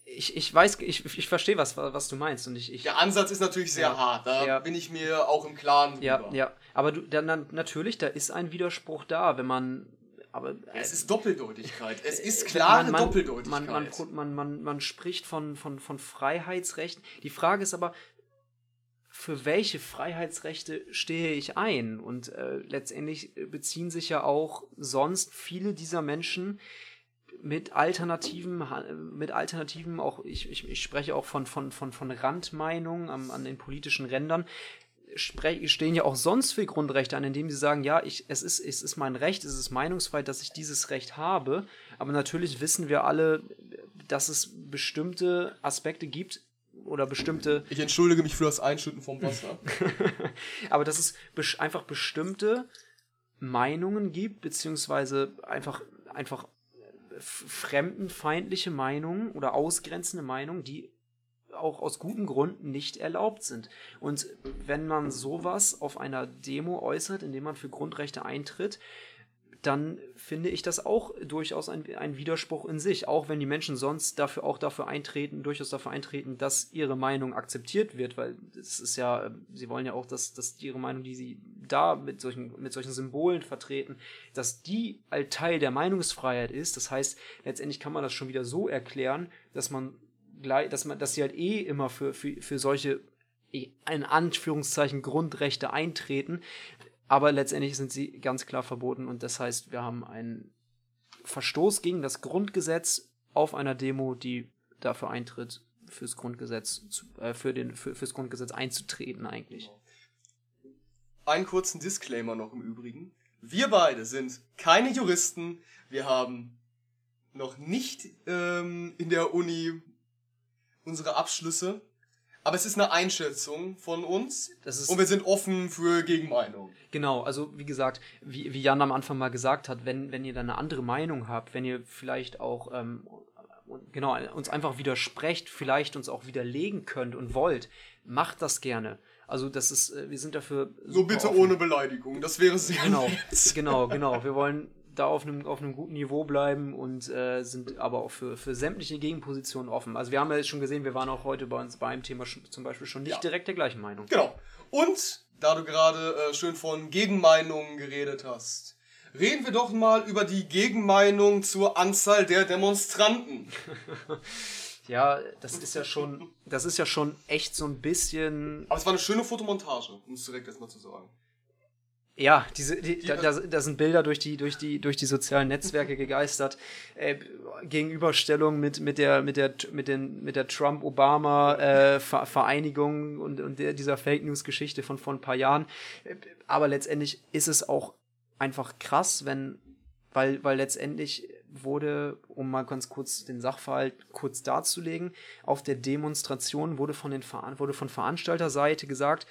Ich, ich weiß, ich, ich verstehe, was, was du meinst. Und ich, ich, Der Ansatz ist natürlich sehr Ja. hart, da Ja. bin ich mir auch im Klaren ja, drüber. ja. Aber du, dann, natürlich, da ist ein Widerspruch da, wenn man. Aber äh, Es ist Doppeldeutigkeit. Es ist klare man, man, Doppeldeutigkeit. Man, man, man, man, man spricht von, von, von Freiheitsrechten. Die Frage ist aber, für welche Freiheitsrechte stehe ich ein? Und äh, letztendlich beziehen sich ja auch sonst viele dieser Menschen mit Alternativen, mit Alternativen, auch ich, ich, ich spreche auch von, von, von, von Randmeinungen am, an den politischen Rändern, stehen ja auch sonst für Grundrechte an, indem sie sagen, ja, ich, es, ist, es ist mein Recht, es ist Meinungsfreiheit, dass ich dieses Recht habe. Aber natürlich wissen wir alle, dass es bestimmte Aspekte gibt oder bestimmte ich entschuldige mich für das Einschütten vom Wasser. aber dass es einfach bestimmte Meinungen gibt, beziehungsweise einfach, einfach fremdenfeindliche Meinungen oder ausgrenzende Meinungen, die auch aus gutem Grund nicht erlaubt sind. Und wenn man sowas auf einer Demo äußert, indem man für Grundrechte eintritt, dann finde ich das auch durchaus ein, ein Widerspruch in sich, auch wenn die Menschen sonst dafür auch dafür eintreten, durchaus dafür eintreten, dass ihre Meinung akzeptiert wird, weil es ist ja, sie wollen ja auch, dass, dass ihre Meinung, die sie da mit solchen, mit solchen Symbolen vertreten, dass die ein Teil der Meinungsfreiheit ist. Das heißt, letztendlich kann man das schon wieder so erklären, dass man gleich, dass man, dass sie halt eh immer für, für, für solche eh, in Anführungszeichen Grundrechte eintreten, aber letztendlich sind sie ganz klar verboten und das heißt, wir haben einen Verstoß gegen das Grundgesetz auf einer Demo, die dafür eintritt, fürs Grundgesetz, zu, äh, für den, für, fürs Grundgesetz einzutreten eigentlich. Einen kurzen Disclaimer noch im Übrigen. Wir beide sind keine Juristen. Wir haben noch nicht ähm, in der Uni unsere Abschlüsse. Aber es ist eine Einschätzung von uns. Und wir sind offen für Gegenmeinungen. Genau, also wie gesagt, wie, wie Jan am Anfang mal gesagt hat, wenn, wenn ihr da eine andere Meinung habt, wenn ihr vielleicht auch ähm, genau, uns einfach widersprecht, vielleicht uns auch widerlegen könnt und wollt, macht das gerne. Also das ist, äh, wir sind dafür. So bitte offen. ohne Beleidigung. Das wäre sehr Genau, nett. genau, genau. Wir wollen da auf einem, auf einem guten Niveau bleiben und äh, sind aber auch für, für sämtliche Gegenpositionen offen. Also wir haben ja schon gesehen, wir waren auch heute bei uns beim Thema schon, zum Beispiel schon nicht Ja. direkt der gleichen Meinung. Genau. Und da du gerade äh, schön von Gegenmeinungen geredet hast, reden wir doch mal über die Gegenmeinung zur Anzahl der Demonstranten. Ja, das ist ja schon, das ist ja schon echt so ein bisschen Aber es war eine schöne Fotomontage, um es direkt erstmal zu sagen. Ja, diese, die, da, da, sind Bilder durch die, durch die, durch die sozialen Netzwerke gegeistert. Äh, Gegenüberstellung mit, mit der, mit der, mit den, mit der Trump-Obama-Vereinigung und, und der, dieser Fake News-Geschichte von vor ein paar Jahren. Äh, Aber letztendlich ist es auch einfach krass, wenn, weil, weil letztendlich wurde, um mal ganz kurz den Sachverhalt kurz darzulegen, auf der Demonstration wurde von den Veran wurde von Veranstalterseite gesagt,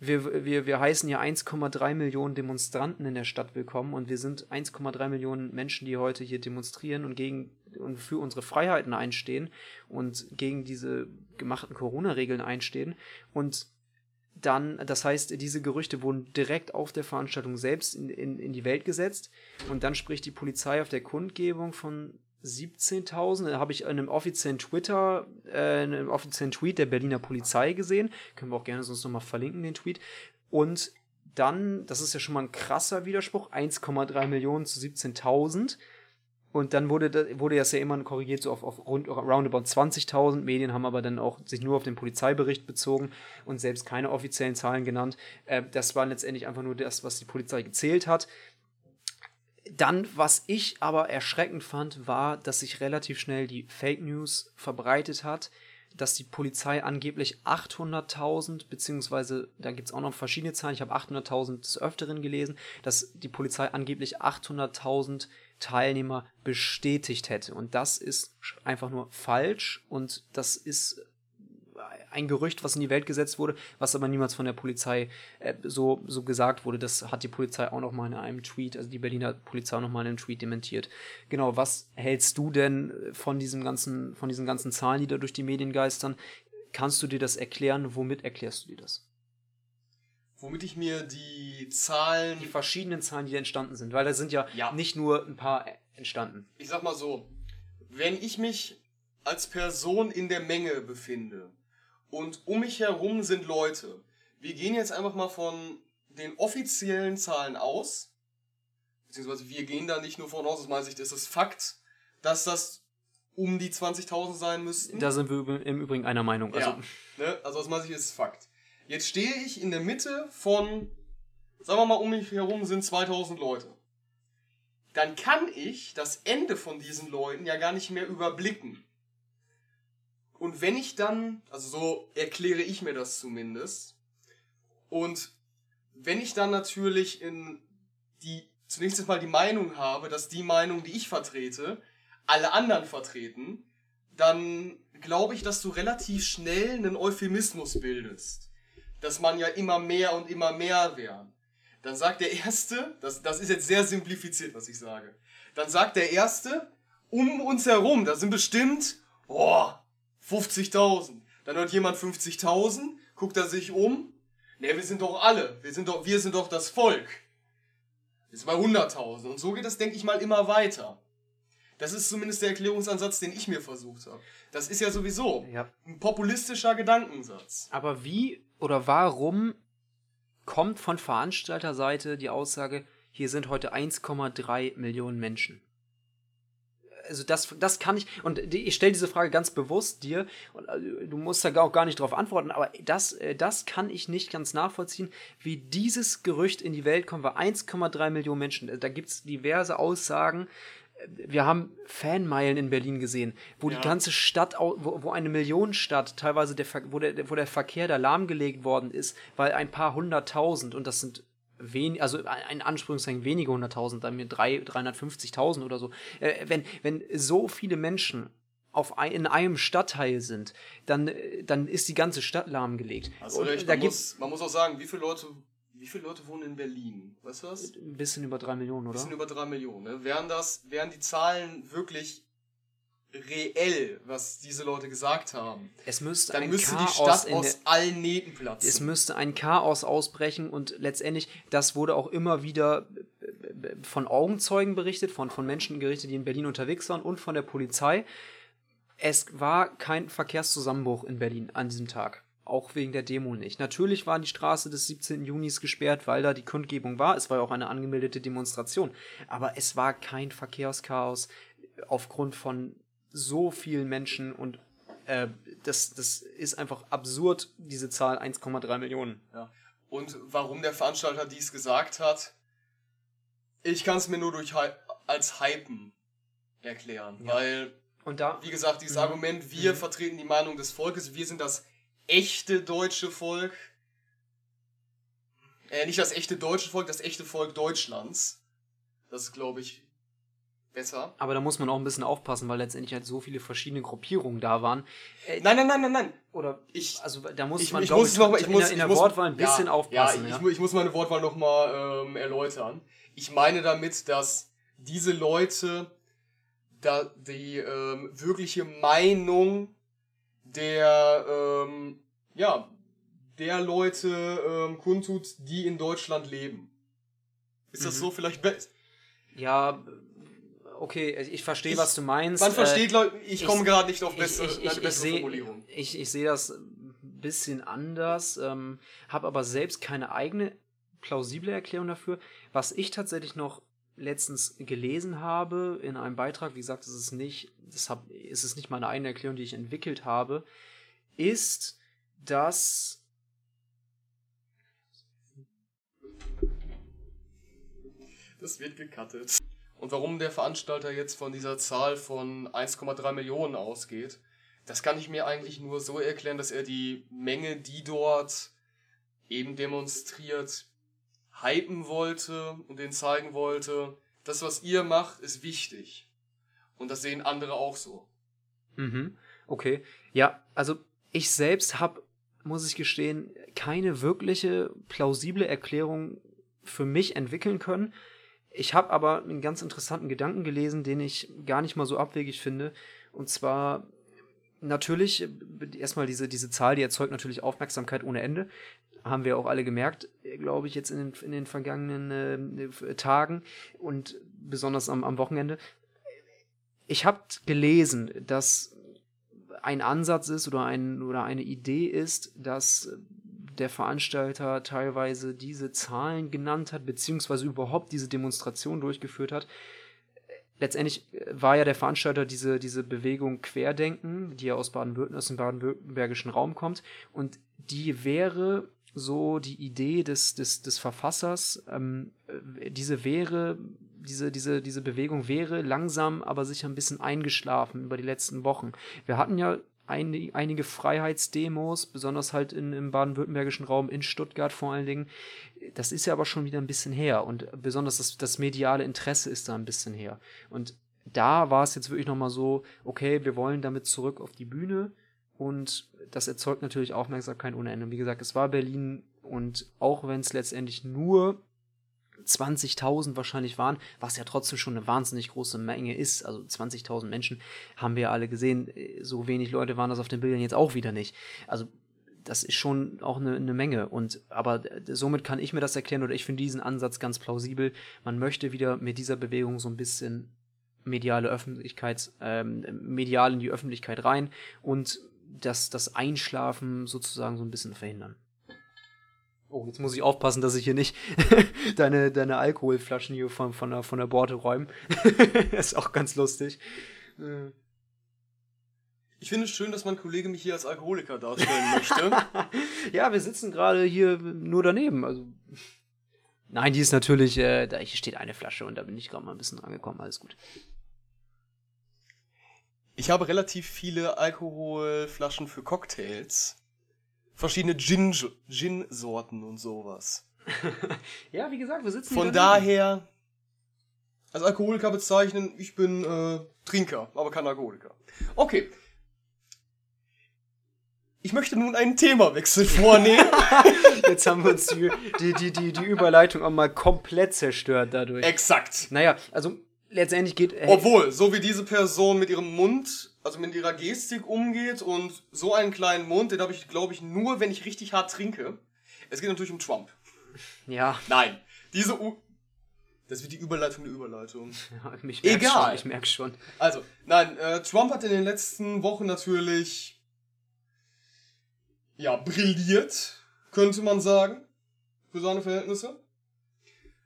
wir, wir, wir heißen hier 1,3 Millionen Demonstranten in der Stadt willkommen und wir sind 1,3 Millionen Menschen, die heute hier demonstrieren und gegen und für unsere Freiheiten einstehen und gegen diese gemachten Corona-Regeln einstehen. Und dann, das heißt, diese Gerüchte wurden direkt auf der Veranstaltung selbst in, in, in die Welt gesetzt. Und dann spricht die Polizei auf der Kundgebung von 17.000. Da habe ich in einem offiziellen Twitter, äh, in einem offiziellen Tweet der Berliner Polizei gesehen. Können wir auch gerne sonst nochmal verlinken, den Tweet. Und dann, das ist ja schon mal ein krasser Widerspruch, 1,3 Millionen zu 17.000. Und dann wurde, da- wurde das ja immer korrigiert, so auf, auf rund, roundabout 20.000. Medien haben aber dann auch sich nur auf den Polizeibericht bezogen und selbst keine offiziellen Zahlen genannt. Äh, das war letztendlich einfach nur das, was die Polizei gezählt hat. Dann, was ich aber erschreckend fand, war, dass sich relativ schnell die Fake News verbreitet hat, dass die Polizei angeblich 800.000, beziehungsweise da gibt es auch noch verschiedene Zahlen, ich habe 800.000 des Öfteren gelesen, dass die Polizei angeblich 800.000 Teilnehmer bestätigt hätte. Und das ist einfach nur falsch und das ist ein Gerücht, was in die Welt gesetzt wurde, was aber niemals von der Polizei äh, so, so gesagt wurde. Das hat die Polizei auch noch mal in einem Tweet, also die Berliner Polizei auch noch mal in einem Tweet dementiert. Genau, was hältst du denn von diesem ganzen, von diesen ganzen Zahlen, die da durch die Medien geistern? Kannst du dir das erklären? Womit erklärst du dir das? Womit ich mir die Zahlen, Die verschiedenen Zahlen, die da entstanden sind, weil da sind ja, Ja. nicht nur ein paar äh, entstanden. ich sag mal so, wenn ich mich als Person in der Menge befinde und um mich herum sind Leute, wir gehen jetzt einfach mal von den offiziellen Zahlen aus, beziehungsweise wir gehen da nicht nur von aus, aus meiner Sicht ist es Fakt, dass das um die 20.000 sein müssten. Da sind wir im Übrigen einer Meinung. Also, ja, ne? also aus meiner Sicht ist es Fakt. Jetzt stehe ich in der Mitte von, sagen wir mal, um mich herum sind 2000 Leute. Dann kann ich das Ende von diesen Leuten ja gar nicht mehr überblicken. Und wenn ich dann, also so erkläre ich mir das zumindest, und wenn ich dann natürlich in die, zunächst mal die Meinung habe, dass die Meinung, die ich vertrete, alle anderen vertreten, dann glaube ich, dass du relativ schnell einen Euphemismus bildest. Dass man ja immer mehr und immer mehr wären. Dann sagt der Erste, das, das ist jetzt sehr simplifiziert, was ich sage. Dann sagt der Erste, um uns herum, da sind bestimmt, oh, 50.000. Dann hört jemand 50.000, guckt er sich um, ne, wir sind doch alle, wir sind doch, wir sind doch das Volk. Wir sind bei 100.000. Und so geht das, denke ich mal, immer weiter. Das ist zumindest der Erklärungsansatz, den ich mir versucht habe. Das ist ja sowieso ja. ein populistischer Gedankensatz. Aber wie oder warum kommt von Veranstalterseite die Aussage, hier sind heute 1,3 Millionen Menschen? Also das, das kann ich, und ich stelle diese Frage ganz bewusst dir, und äh, du musst da auch gar nicht darauf antworten, aber das, äh, das kann ich nicht ganz nachvollziehen, wie dieses Gerücht in die Welt kommt, weil 1,3 Millionen Menschen, da gibt es diverse Aussagen, wir haben Fanmeilen in Berlin gesehen, wo Ja. die ganze Stadt, wo, wo eine Millionenstadt teilweise, der, wo, der, wo der Verkehr da lahmgelegt worden ist, weil ein paar hunderttausend, und das sind wen, also ein Anspruchszeichen wenige hunderttausend, dann mir drei, 350.000 oder so, äh, wenn, wenn so viele Menschen auf ein, in einem Stadtteil sind, dann, äh, dann ist die ganze Stadt lahmgelegt. Und recht, da man gibt's muss, man muss auch sagen, wie viele Leute, wie viele Leute wohnen in Berlin? Weißt du das? ein bisschen über drei Millionen, Ein oder? bisschen über drei Millionen. Ne? Wären das, wären die Zahlen wirklich reell, was diese Leute gesagt haben, Es müsste dann ein müsste die Chaos Stadt in der, aus allen Nähten platzen. Es müsste ein Chaos ausbrechen und letztendlich, das wurde auch immer wieder äh, von Augenzeugen berichtet, von, von Menschen gerichtet, die in Berlin unterwegs waren und von der Polizei. Es war kein Verkehrszusammenbruch in Berlin an diesem Tag. Auch wegen der Demo nicht. Natürlich war die Straße des 17. Junis gesperrt, weil da die Kundgebung war. Es war ja auch eine angemeldete Demonstration. Aber es war kein Verkehrschaos aufgrund von so vielen Menschen und äh, das, das ist einfach absurd, diese Zahl 1,3 Millionen. Ja. Und warum der Veranstalter dies gesagt hat, ich kann es mir nur durch als Hypen erklären. Ja. Weil, Und da, wie gesagt, dieses Mhm. Argument, wir Mhm. vertreten die Meinung des Volkes, wir sind das echte deutsche Volk. Äh, nicht das echte deutsche Volk, das echte Volk Deutschlands. Das ist, glaube ich, besser. aber da muss man auch ein bisschen aufpassen, weil letztendlich halt so viele verschiedene Gruppierungen da waren. Äh, Nein, nein, nein, nein, nein. Oder Ich, also da muss ich, man ich muss noch mal, ich in, muss, der, in ich der muss, Wortwahl ein bisschen ja, aufpassen. Ja, ich, Ja, ich, mu- ich muss meine Wortwahl nochmal ähm, erläutern. Ich meine damit, dass diese Leute da die ähm, wirkliche Meinung der ähm, ja der Leute ähm, kundtut, die in Deutschland leben. Ist das Mhm. so vielleicht besser? ja, okay, ich verstehe, Ich- was du meinst. Man Äh, versteht, Leute, ich ich- komme gerade nicht auf bessere, ich, ich, ich bessere sehe Formulierung. ich, ich sehe das ein bisschen anders, ähm, habe aber selbst keine eigene plausible Erklärung dafür. Was ich tatsächlich noch letztens gelesen habe in einem Beitrag, wie gesagt, es ist nicht, das hab, es ist nicht meine eigene Erklärung, die ich entwickelt habe, ist, dass Das wird gecuttet. Und warum der Veranstalter jetzt von dieser Zahl von 1,3 Millionen ausgeht, das kann ich mir eigentlich nur so erklären, dass er die Menge, die dort eben demonstriert, hypen wollte und denen zeigen wollte, das, was ihr macht, ist wichtig. Und das sehen andere auch so. Mhm. Okay. Ja, also ich selbst habe, muss ich gestehen, keine wirkliche plausible Erklärung für mich entwickeln können. Ich habe aber einen ganz interessanten Gedanken gelesen, den ich gar nicht mal so abwegig finde. Und zwar natürlich erstmal diese, diese Zahl, die erzeugt natürlich Aufmerksamkeit ohne Ende. Haben wir auch alle gemerkt, glaube ich, jetzt in den, in den vergangenen äh, Tagen und besonders am, am Wochenende. Ich habe gelesen, dass ein Ansatz ist oder, ein, oder eine Idee ist, dass der Veranstalter teilweise diese Zahlen genannt hat, beziehungsweise überhaupt diese Demonstration durchgeführt hat. Letztendlich äh, war ja der Veranstalter diese, diese Bewegung Querdenken, die ja aus Baden-Württemberg, aus dem baden-württembergischen Raum kommt. Und die wäre so die Idee des, des, des Verfassers, ähm, äh, diese wäre, diese, diese, diese Bewegung wäre langsam, aber sicher ein bisschen eingeschlafen über die letzten Wochen. Wir hatten ja ein, einige Freiheitsdemos, besonders halt in, im baden-württembergischen Raum, in Stuttgart vor allen Dingen. Das ist ja aber schon wieder ein bisschen her und besonders das, das mediale Interesse ist da ein bisschen her. Und da war es jetzt wirklich nochmal so, okay, wir wollen damit zurück auf die Bühne und das erzeugt natürlich Aufmerksamkeit ohne Ende. Wie gesagt, es war Berlin und auch wenn es letztendlich nur 20.000 wahrscheinlich waren, was ja trotzdem schon eine wahnsinnig große Menge ist. Also 20.000 Menschen haben wir alle gesehen. So wenig Leute waren das auf den Bildern jetzt auch wieder nicht. Also das ist schon auch eine, eine Menge. Und aber somit kann ich mir das erklären oder ich finde diesen Ansatz ganz plausibel. Man möchte wieder mit dieser Bewegung so ein bisschen mediale Öffentlichkeit, ähm, medial in die Öffentlichkeit rein und das, das Einschlafen sozusagen so ein bisschen verhindern. Oh, jetzt muss ich aufpassen, dass ich hier nicht deine, deine Alkoholflaschen hier von, von, der, von der Borte räume. ist auch ganz lustig. Äh. Ich finde es schön, dass mein Kollege mich hier als Alkoholiker darstellen möchte. ja, wir sitzen gerade hier nur daneben. Also. Nein, die ist natürlich, äh, da steht eine Flasche und da bin ich gerade mal ein bisschen angekommen. Alles gut. Ich habe relativ viele Alkoholflaschen für Cocktails verschiedene Gin-Sorten und sowas. ja, wie gesagt, wir sitzen Von daher, als Alkoholiker bezeichnen, ich bin äh, Trinker, aber kein Alkoholiker. Okay. Ich möchte nun einen Themawechsel vornehmen. Jetzt haben wir uns die, die, die, die, die Überleitung auch mal komplett zerstört dadurch. Exakt. Naja, also letztendlich geht. Hey, Obwohl, so wie diese Person mit ihrem Mund also mit ihrer Gestik umgeht und so einen kleinen Mund, den habe ich, glaube ich, nur, wenn ich richtig hart trinke. Es geht natürlich um Trump. Ja. Nein. Diese U das wird die Überleitung der Überleitung. Ja, ich Egal. Schon, ich merke schon. Also, nein, äh, Trump hat in den letzten Wochen natürlich ja, brilliert, könnte man sagen, für seine Verhältnisse.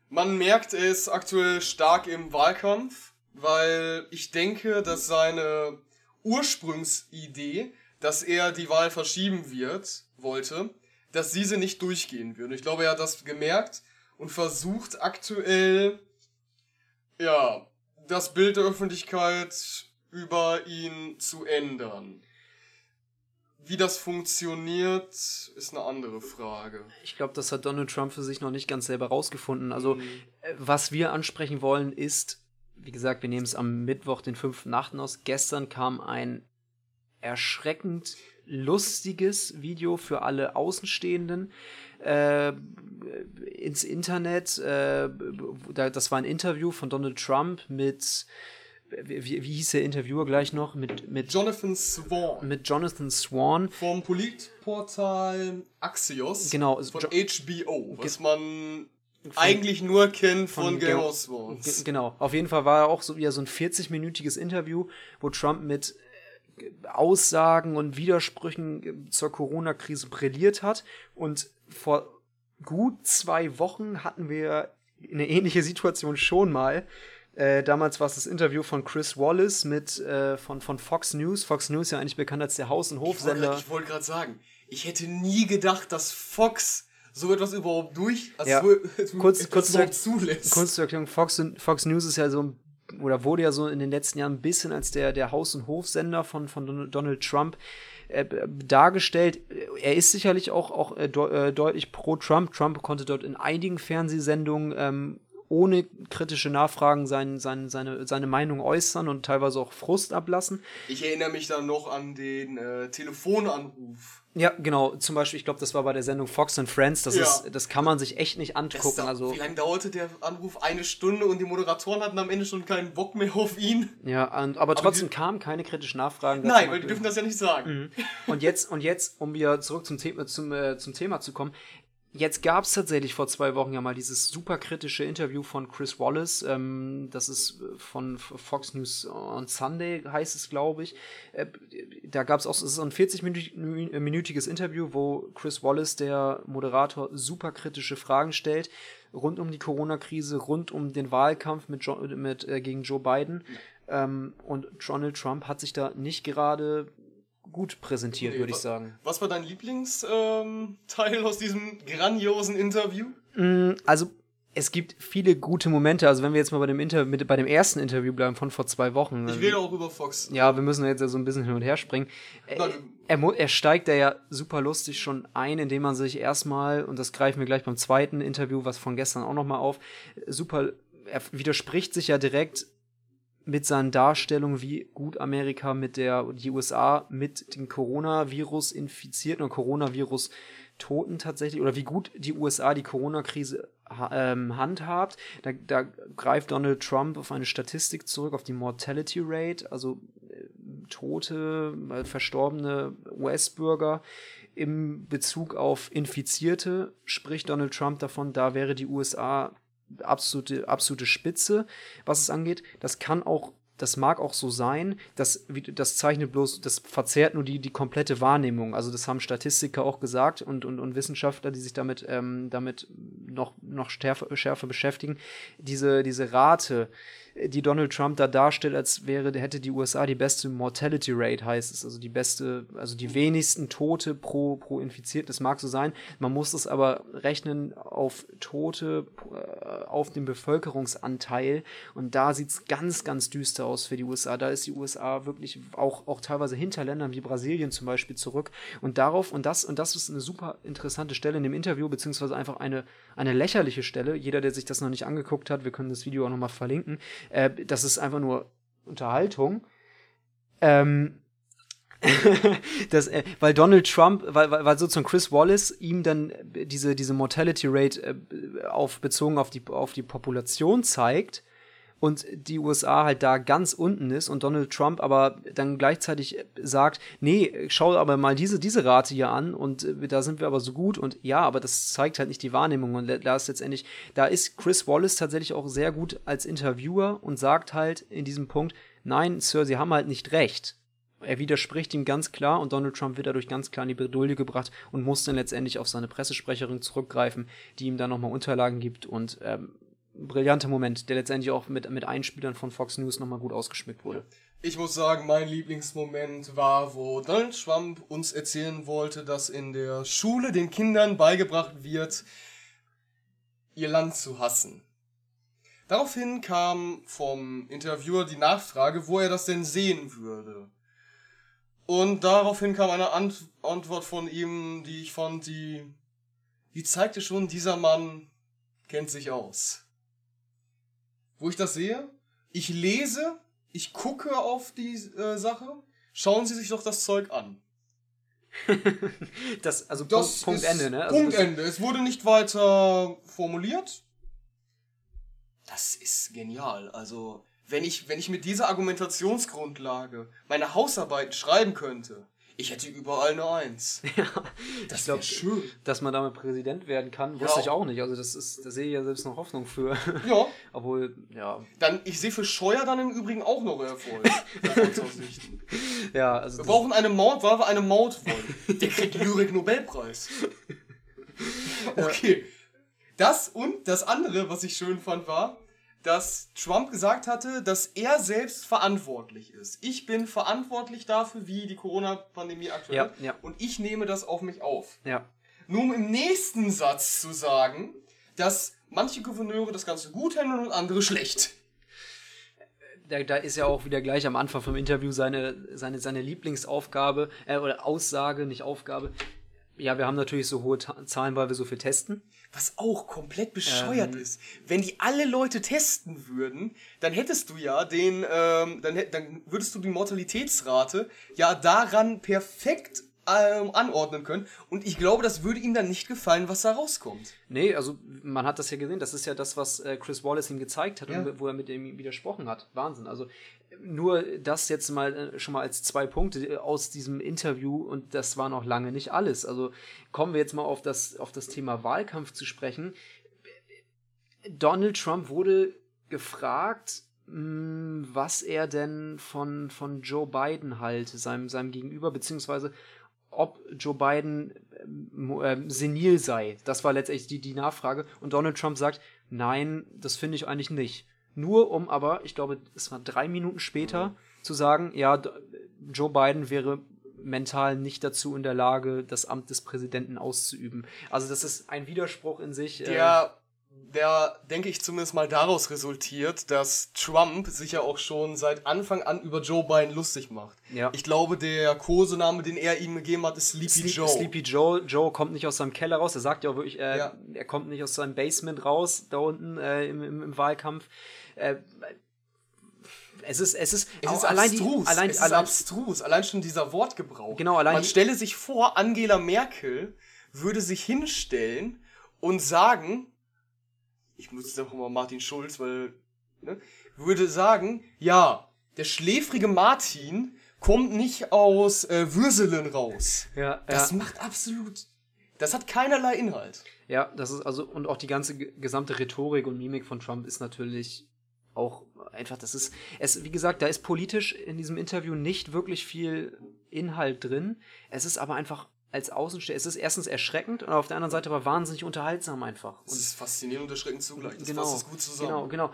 Man merkt, er ist aktuell stark im Wahlkampf, weil ich denke, dass seine Ursprungsidee, dass er die Wahl verschieben wird, wollte, dass diese nicht durchgehen würde. Ich glaube, er hat das gemerkt und versucht aktuell, ja, das Bild der Öffentlichkeit über ihn zu ändern. Wie das funktioniert, ist eine andere Frage. Ich glaube, das hat Donald Trump für sich noch nicht ganz selber rausgefunden. Also, mhm. was wir ansprechen wollen, ist, wie gesagt, wir nehmen es am Mittwoch, den 5.8. aus. Gestern kam ein erschreckend lustiges Video für alle Außenstehenden äh, ins Internet. Äh, das war ein Interview von Donald Trump mit wie, wie, hieß der Interviewer gleich noch? Mit, mit Jonathan Swan. Mit Jonathan Swan. Vom Politportal Axios. Genau. Von jo HBO, was man eigentlich nur kennt von, von Game of Thrones. Genau. Auf jeden Fall war er auch so wieder so ein 40-minütiges Interview, wo Trump mit äh, Aussagen und Widersprüchen äh, zur Corona-Krise brilliert hat. Und vor gut zwei Wochen hatten wir eine ähnliche Situation schon mal. Äh, damals war es das Interview von Chris Wallace mit äh, von, von Fox News. Fox News ja eigentlich bekannt als der Haus- und Hofsender. Ich wollte gerade sagen, ich hätte nie gedacht, dass Fox so etwas überhaupt durch, also Ja. so, Kurz- kurz überhaupt zulässt. Kurz zur Erklärung, Fox, Fox News ist ja so ein- oder wurde ja so in den letzten Jahren ein bisschen als der, der Haus- und Hofsender von, von Don- Donald Trump äh, dargestellt. Er ist sicherlich auch, auch äh, äh, deutlich pro Trump. Trump konnte dort in einigen Fernsehsendungen ähm, ohne kritische Nachfragen sein, sein, seine, seine Meinung äußern und teilweise auch Frust ablassen. Ich erinnere mich dann noch an den äh, Telefonanruf. Ja, genau. Zum Beispiel, ich glaube, das war bei der Sendung Fox and Friends. Das, Ja. ist, das kann man sich echt nicht angucken. da, Also, wie lange dauerte der Anruf? Eine Stunde und die Moderatoren hatten am Ende schon keinen Bock mehr auf ihn. ja, und, aber trotzdem kamen keine kritischen Nachfragen. Nein, weil die dürfen das ja nicht sagen. Und jetzt, und jetzt, um wieder zurück zum Thema, zum, äh, zum Thema zu kommen, jetzt gab es tatsächlich vor zwei Wochen ja mal dieses super kritische Interview von Chris Wallace. Ähm, das ist äh, von Fox News on Sunday, heißt es, glaube ich. Äh, da gab es auch, es ist so ein 40-minütiges Interview, wo Chris Wallace, der Moderator, super kritische Fragen stellt. Rund um die Corona-Krise, rund um den Wahlkampf mit, jo mit äh, gegen Joe Biden. Ähm, und Donald Trump hat sich da nicht gerade gut präsentiert, Nee, würde ich sagen. Was war dein Lieblingsteil ähm, aus diesem grandiosen Interview? Mm, Also, es gibt viele gute Momente. Also, wenn wir jetzt mal bei dem, Inter mit, bei dem ersten Interview bleiben von vor zwei Wochen. Ich rede auch über Fox. ja, wir müssen jetzt ja so ein bisschen hin und her springen. Äh, er, mu- er steigt da ja super lustig schon ein, indem man sich erstmal, und das greifen wir gleich beim zweiten Interview, was von gestern auch nochmal auf, super, er widerspricht sich ja direkt mit seinen Darstellungen, wie gut Amerika mit der, die USA mit dem Coronavirus infizierten oder Coronavirus-Toten tatsächlich, oder wie gut die USA die Corona-Krise ähm, handhabt. Da, da greift Donald Trump auf eine Statistik zurück, auf die Mortality Rate, also äh, tote, äh, verstorbene US-Bürger im Bezug auf Infizierte spricht Donald Trump davon, da wäre die USA absolute, absolute Spitze, was es angeht. Das kann auch, das mag auch so sein, das, das zeichnet bloß, das verzerrt nur die, die komplette Wahrnehmung. Also das haben Statistiker auch gesagt und, und, und Wissenschaftler, die sich damit, ähm, damit noch, noch schärfer, schärfer beschäftigen. Diese, diese Rate, die Donald Trump da darstellt, als wäre, hätte die USA die beste Mortality Rate, heißt es, also die beste, also die wenigsten Tote pro, pro Infizierten. Das mag so sein. Man muss es aber rechnen auf Tote, äh, auf den Bevölkerungsanteil. Und da sieht es ganz, ganz düster aus für die USA. Da ist die USA wirklich auch, auch teilweise hinter Ländern wie Brasilien zum Beispiel zurück. Und darauf, und das, und das ist eine super interessante Stelle in dem Interview, beziehungsweise einfach eine, eine lächerliche Stelle. Jeder, der sich das noch nicht angeguckt hat, wir können das Video auch nochmal verlinken. Äh, das ist einfach nur Unterhaltung. Ähm, das, äh, weil Donald Trump, weil, weil, weil sozusagen Chris Wallace ihm dann äh, diese, diese Mortality Rate äh, auf, bezogen auf die, auf die Population zeigt und die USA halt da ganz unten ist und Donald Trump aber dann gleichzeitig sagt, nee, schau aber mal diese, diese Rate hier an und äh, da sind wir aber so gut und ja, aber das zeigt halt nicht die Wahrnehmung und da ist letztendlich, da ist Chris Wallace tatsächlich auch sehr gut als Interviewer und sagt halt in diesem Punkt, nein, Sir, Sie haben halt nicht recht. Er widerspricht ihm ganz klar und Donald Trump wird dadurch ganz klar in die Bredouille gebracht und muss dann letztendlich auf seine Pressesprecherin zurückgreifen, die ihm dann nochmal Unterlagen gibt und ähm, brillanter Moment, der letztendlich auch mit, mit Einspielern von Fox News nochmal gut ausgeschmückt wurde. Ich muss sagen, mein Lieblingsmoment war, wo Donald Trump uns erzählen wollte, dass in der Schule den Kindern beigebracht wird, ihr Land zu hassen. Daraufhin kam vom Interviewer die Nachfrage, wo er das denn sehen würde. Und daraufhin kam eine Ant Antwort von ihm, die ich fand, die, die zeigte schon, dieser Mann kennt sich aus. Wo ich das sehe, ich lese, ich gucke auf die äh, Sache, schauen Sie sich doch das Zeug an. das, also Das Punkt, Punkt ist Ende, ne? Also Punkt Ende. Es wurde nicht weiter formuliert. Das ist genial. Also, wenn ich, wenn ich mit dieser Argumentationsgrundlage meine Hausarbeiten schreiben könnte, ich hätte überall eine Eins. Das ich glaube, wär schön. dass man damit Präsident werden kann, wusste Ja. ich auch nicht. Also das ist, da sehe ich ja selbst noch Hoffnung für. Ja, Obwohl, ja. dann, ich sehe für Scheuer dann im Übrigen auch noch Erfolg. Ja, also Wir das- brauchen eine Maut, weil wir eine Maut wollen. Der kriegt Lyrik-Nobelpreis. Okay. Das und das andere, was ich schön fand, war, dass Trump gesagt hatte, dass er selbst verantwortlich ist. Ich bin verantwortlich dafür, wie die Corona-Pandemie aktuell Ja, ist. ja. Und ich nehme das auf mich auf. Ja. Nur um im nächsten Satz zu sagen, dass manche Gouverneure das Ganze gut handeln und andere schlecht. Da, da ist ja auch wieder gleich am Anfang vom Interview seine, seine, seine Lieblingsaufgabe, äh, oder Aussage, nicht Aufgabe. Ja, wir haben natürlich so hohe Ta Zahlen, weil wir so viel testen. Was auch komplett bescheuert Ähm. ist. Wenn die alle Leute testen würden, dann hättest du ja den, ähm, dann, dann würdest du die Mortalitätsrate ja daran perfekt ähm, anordnen können. Und ich glaube, das würde ihm dann nicht gefallen, was da rauskommt. Nee, also man hat das ja gesehen. Das ist ja das, was äh, Chris Wallace ihm gezeigt hat Ja. und wo er mit ihm widersprochen hat. Wahnsinn. Also nur das jetzt mal äh, schon mal als zwei Punkte äh, aus diesem Interview und das war noch lange nicht alles. Also kommen wir jetzt mal auf das, auf das Thema Wahlkampf zu sprechen. Donald Trump wurde gefragt, mh, was er denn von, von Joe Biden halt, seinem, seinem Gegenüber, beziehungsweise ob Joe Biden ähm, ähm, senil sei. Das war letztendlich die, die Nachfrage. Und Donald Trump sagt, nein, das finde ich eigentlich nicht. Nur um aber, ich glaube, es war drei Minuten später, zu sagen, ja, Joe Biden wäre mental nicht dazu in der Lage, das Amt des Präsidenten auszuüben. Also das ist ein Widerspruch in sich. äh, Der, der, denke ich, zumindest mal daraus resultiert, dass Trump sich ja auch schon seit Anfang an über Joe Biden lustig macht. Ja. Ich glaube, der Kosename, den er ihm gegeben hat, ist Sleepy Sleep, Joe. Sleepy Joe. Joe kommt nicht aus seinem Keller raus. Er sagt ja auch wirklich, äh, Ja. er kommt nicht aus seinem Basement raus, da unten äh, im, im, im Wahlkampf. Äh, es ist, es ist, Es ist allein abstrus. die, allein, es ist allein, abstrus. Allein schon dieser Wortgebrauch. Genau, allein Man stelle sich vor, Angela Merkel würde sich hinstellen und sagen, ich benutze jetzt einfach mal Martin Schulz, weil, ne, würde sagen, ja, der schläfrige Martin kommt nicht aus äh, Würselen raus. ja, Das ja, macht absolut, das hat keinerlei Inhalt. ja, das ist also, und auch die ganze ge- gesamte Rhetorik und Mimik von Trump ist natürlich auch einfach, das ist, es, wie gesagt, da ist politisch in diesem Interview nicht wirklich viel Inhalt drin. Es ist aber einfach als Außenstehender, es ist erstens erschreckend und auf der anderen Seite aber wahnsinnig unterhaltsam einfach. Das ist faszinierend und erschreckend zugleich. Das genau, fasst es gut zusammen. Genau, genau.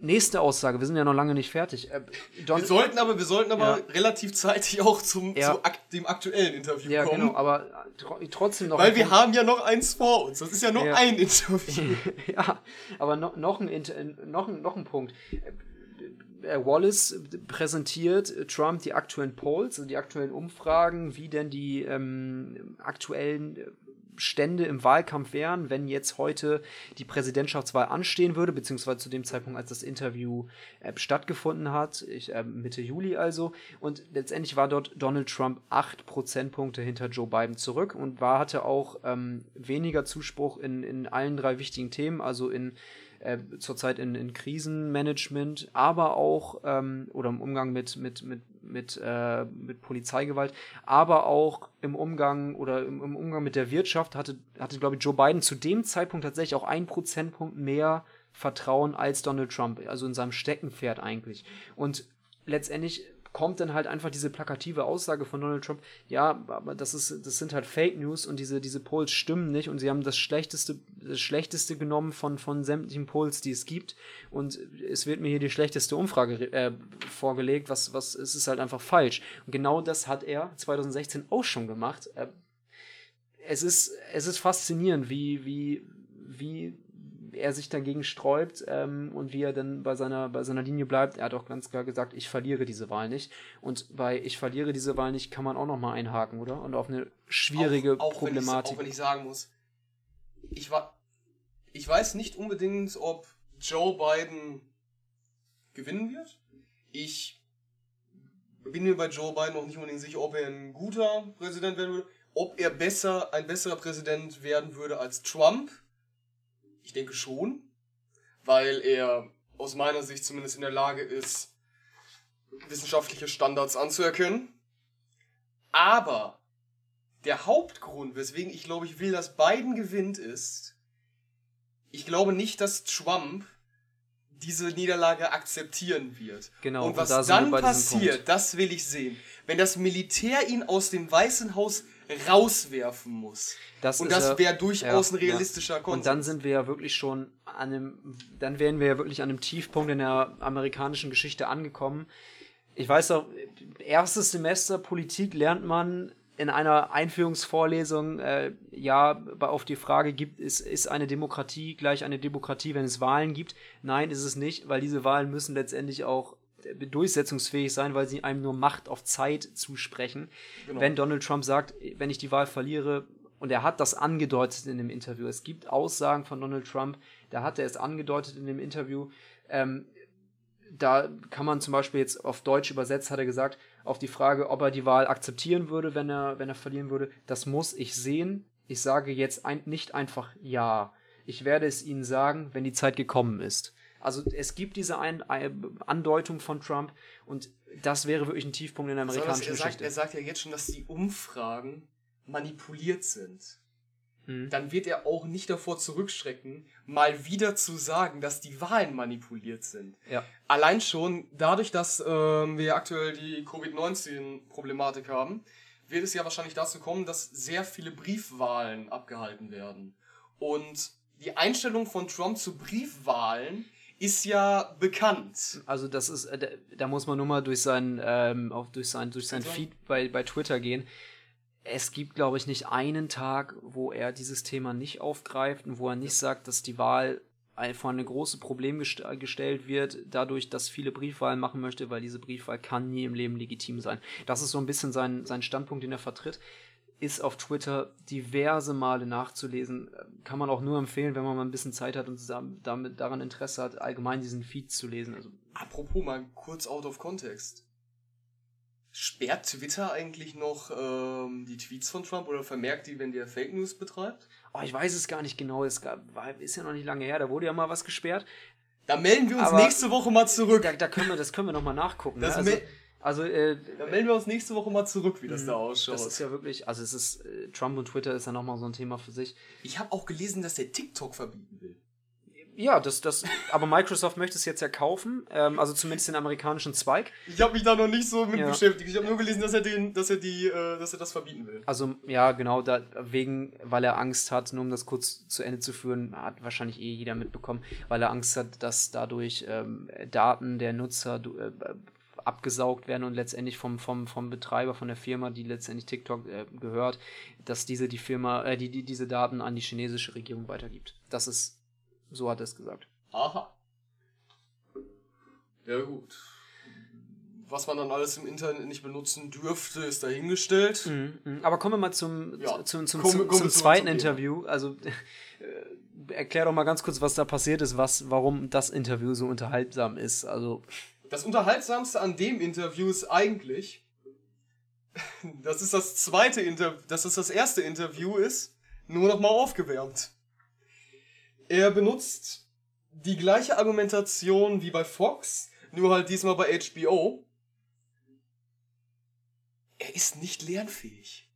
Nächste Aussage, wir sind ja noch lange nicht fertig. Äh, Don Wir sollten aber, wir sollten aber Ja. relativ zeitig auch zum, Ja. zu ak dem aktuellen Interview ja, kommen. genau, aber äh, tro trotzdem noch. Weil wir haben ja noch eins vor uns. Das ist ja nur Ja. ein Interview. ja, aber noch, noch, ein, noch, ein, noch ein Punkt. Äh, Wallace präsentiert Trump die aktuellen Polls, also die aktuellen Umfragen, wie denn die ähm, aktuellen äh, Stände im Wahlkampf wären, wenn jetzt heute die Präsidentschaftswahl anstehen würde, beziehungsweise zu dem Zeitpunkt, als das Interview äh, stattgefunden hat, ich, äh, Mitte Juli also. Und letztendlich war dort Donald Trump acht Prozentpunkte hinter Joe Biden zurück und war, hatte auch ähm, weniger Zuspruch in, in allen drei wichtigen Themen, also in äh, zurzeit in, in Krisenmanagement, aber auch ähm, oder im Umgang mit mit mit mit, äh, mit Polizeigewalt, aber auch im Umgang oder im, im Umgang mit der Wirtschaft hatte hatte glaube ich Joe Biden zu dem Zeitpunkt tatsächlich auch ein Prozentpunkt mehr Vertrauen als Donald Trump, also in seinem Steckenpferd eigentlich. Und letztendlich kommt dann halt einfach diese plakative Aussage von Donald Trump, ja, aber das ist, das sind halt Fake News und diese, diese Polls stimmen nicht und sie haben das Schlechteste, das Schlechteste genommen von, von sämtlichen Polls, die es gibt und es wird mir hier die schlechteste Umfrage äh, vorgelegt, was, was, es ist halt einfach falsch. Und genau das hat er 2016 auch schon gemacht. Äh, es ist, es ist faszinierend, wie, wie, wie er sich dagegen sträubt ähm, und wie er dann bei seiner, bei seiner Linie bleibt. Er hat auch ganz klar gesagt, ich verliere diese Wahl nicht. Und bei ich verliere diese Wahl nicht kann man auch noch mal einhaken, oder? Und auf eine schwierige auch, auch Problematik. Auch wenn ich sagen muss, ich, war, ich weiß nicht unbedingt, ob Joe Biden gewinnen wird. Ich bin mir bei Joe Biden noch nicht unbedingt sicher, ob er ein guter Präsident werden würde, ob er besser, ein besserer Präsident werden würde als Trump. Ich denke schon, weil er aus meiner Sicht zumindest in der Lage ist, wissenschaftliche Standards anzuerkennen. Aber der Hauptgrund, weswegen ich glaube, ich will, dass Biden gewinnt, ist, ich glaube nicht, dass Trump diese Niederlage akzeptieren wird. Genau, Und und was da sind wir dann passiert, das will ich sehen. Wenn das Militär ihn aus dem Weißen Haus rauswerfen muss. Das und das wäre durchaus ja, ein realistischer ja. Konsens. Und dann sind wir ja wirklich schon an einem, dann wären wir ja wirklich an einem Tiefpunkt in der amerikanischen Geschichte angekommen. Ich weiß auch, erstes Semester Politik lernt man in einer Einführungsvorlesung äh, ja auf die Frage gibt ist ist eine Demokratie gleich eine Demokratie, wenn es Wahlen gibt? Nein, ist es nicht, weil diese Wahlen müssen letztendlich auch durchsetzungsfähig sein, weil sie einem nur Macht auf Zeit zusprechen. Genau. Wenn Donald Trump sagt, wenn ich die Wahl verliere, und er hat das angedeutet in dem Interview. Es gibt Aussagen von Donald Trump, da hat er es angedeutet in dem Interview. Ähm, da kann man zum Beispiel jetzt auf Deutsch übersetzt, hat er gesagt, auf die Frage, ob er die Wahl akzeptieren würde, wenn er, wenn er verlieren würde, das muss ich sehen. Ich sage jetzt ein, nicht einfach ja. Ich werde es Ihnen sagen, wenn die Zeit gekommen ist. Also es gibt diese ein, Andeutung von Trump und das wäre wirklich ein Tiefpunkt in der amerikanischen er, sagt, Geschichte. er sagt ja jetzt schon, dass die Umfragen manipuliert sind. Mhm. Dann wird er auch nicht davor zurückschrecken, mal wieder zu sagen, dass die Wahlen manipuliert sind. Ja. Allein schon dadurch, dass ähm, wir aktuell die Covid-19-Problematik haben, wird es ja wahrscheinlich dazu kommen, dass sehr viele Briefwahlen abgehalten werden. Und die Einstellung von Trump zu Briefwahlen ist ja bekannt. Also das ist, äh, da, muss man nur mal durch sein, ähm, auch durch sein, durch sein? Feed bei, bei Twitter gehen. Es gibt, glaube ich, nicht einen Tag, wo er dieses Thema nicht aufgreift und wo er nicht sagt, dass die Wahl vor ein großes Problem gest gestellt wird, dadurch, dass viele Briefwahlen machen möchte, weil diese Briefwahl kann nie im Leben legitim sein. Das ist so ein bisschen sein, sein Standpunkt, den er vertritt. Ist auf Twitter diverse Male nachzulesen. Kann man auch nur empfehlen, wenn man mal ein bisschen Zeit hat und damit daran Interesse hat, allgemein diesen Feed zu lesen. Also Apropos mal kurz out of context. Sperrt Twitter eigentlich noch ähm, die Tweets von Trump oder vermerkt die, wenn der Fake News betreibt? Oh, ich weiß es gar nicht genau. Es gab, war, ist ja noch nicht lange her. Da wurde ja mal was gesperrt. Da melden wir uns Aber- nächste Woche mal zurück. Da, da können wir, das können wir noch mal nachgucken. Das ne? Also, also äh, Da melden wir uns nächste Woche mal zurück, wie das da das ausschaut. ist ja wirklich, also es ist äh, Trump und Twitter ist ja noch mal so ein Thema für sich. ich habe auch gelesen, dass der TikTok verbieten will. Ja, das, das, aber Microsoft möchte es jetzt ja kaufen, ähm, also zumindest den amerikanischen Zweig. Ich habe mich da noch nicht so mit Ja. beschäftigt. Ich habe nur gelesen, dass er den, dass er die, äh, dass er das verbieten will. Also ja, genau, da, wegen, weil er Angst hat, nur um das kurz zu Ende zu führen, hat wahrscheinlich eh jeder mitbekommen, weil er Angst hat, dass dadurch ähm, Daten der Nutzer äh, abgesaugt werden und letztendlich vom, vom, vom Betreiber, von der Firma, die letztendlich TikTok äh, gehört, dass diese die Firma, äh, die, die diese Daten an die chinesische Regierung weitergibt. Das ist, so hat er es gesagt. Aha. Ja gut. Was man dann alles im Internet nicht benutzen dürfte, ist dahingestellt. Mhm, mhm. Aber kommen wir mal zum, Ja, zum, zum, kommen- zum, zum zweiten zum. Interview. Also äh, erklär doch mal ganz kurz, was da passiert ist, was, warum das Interview so unterhaltsam ist. Also Das Unterhaltsamste an dem Interview ist eigentlich, dass es das zweite Interview, dass es das erste Interview ist, nur noch mal aufgewärmt. Er benutzt die gleiche Argumentation wie bei Fox, nur halt diesmal bei HBO. Er ist nicht lernfähig.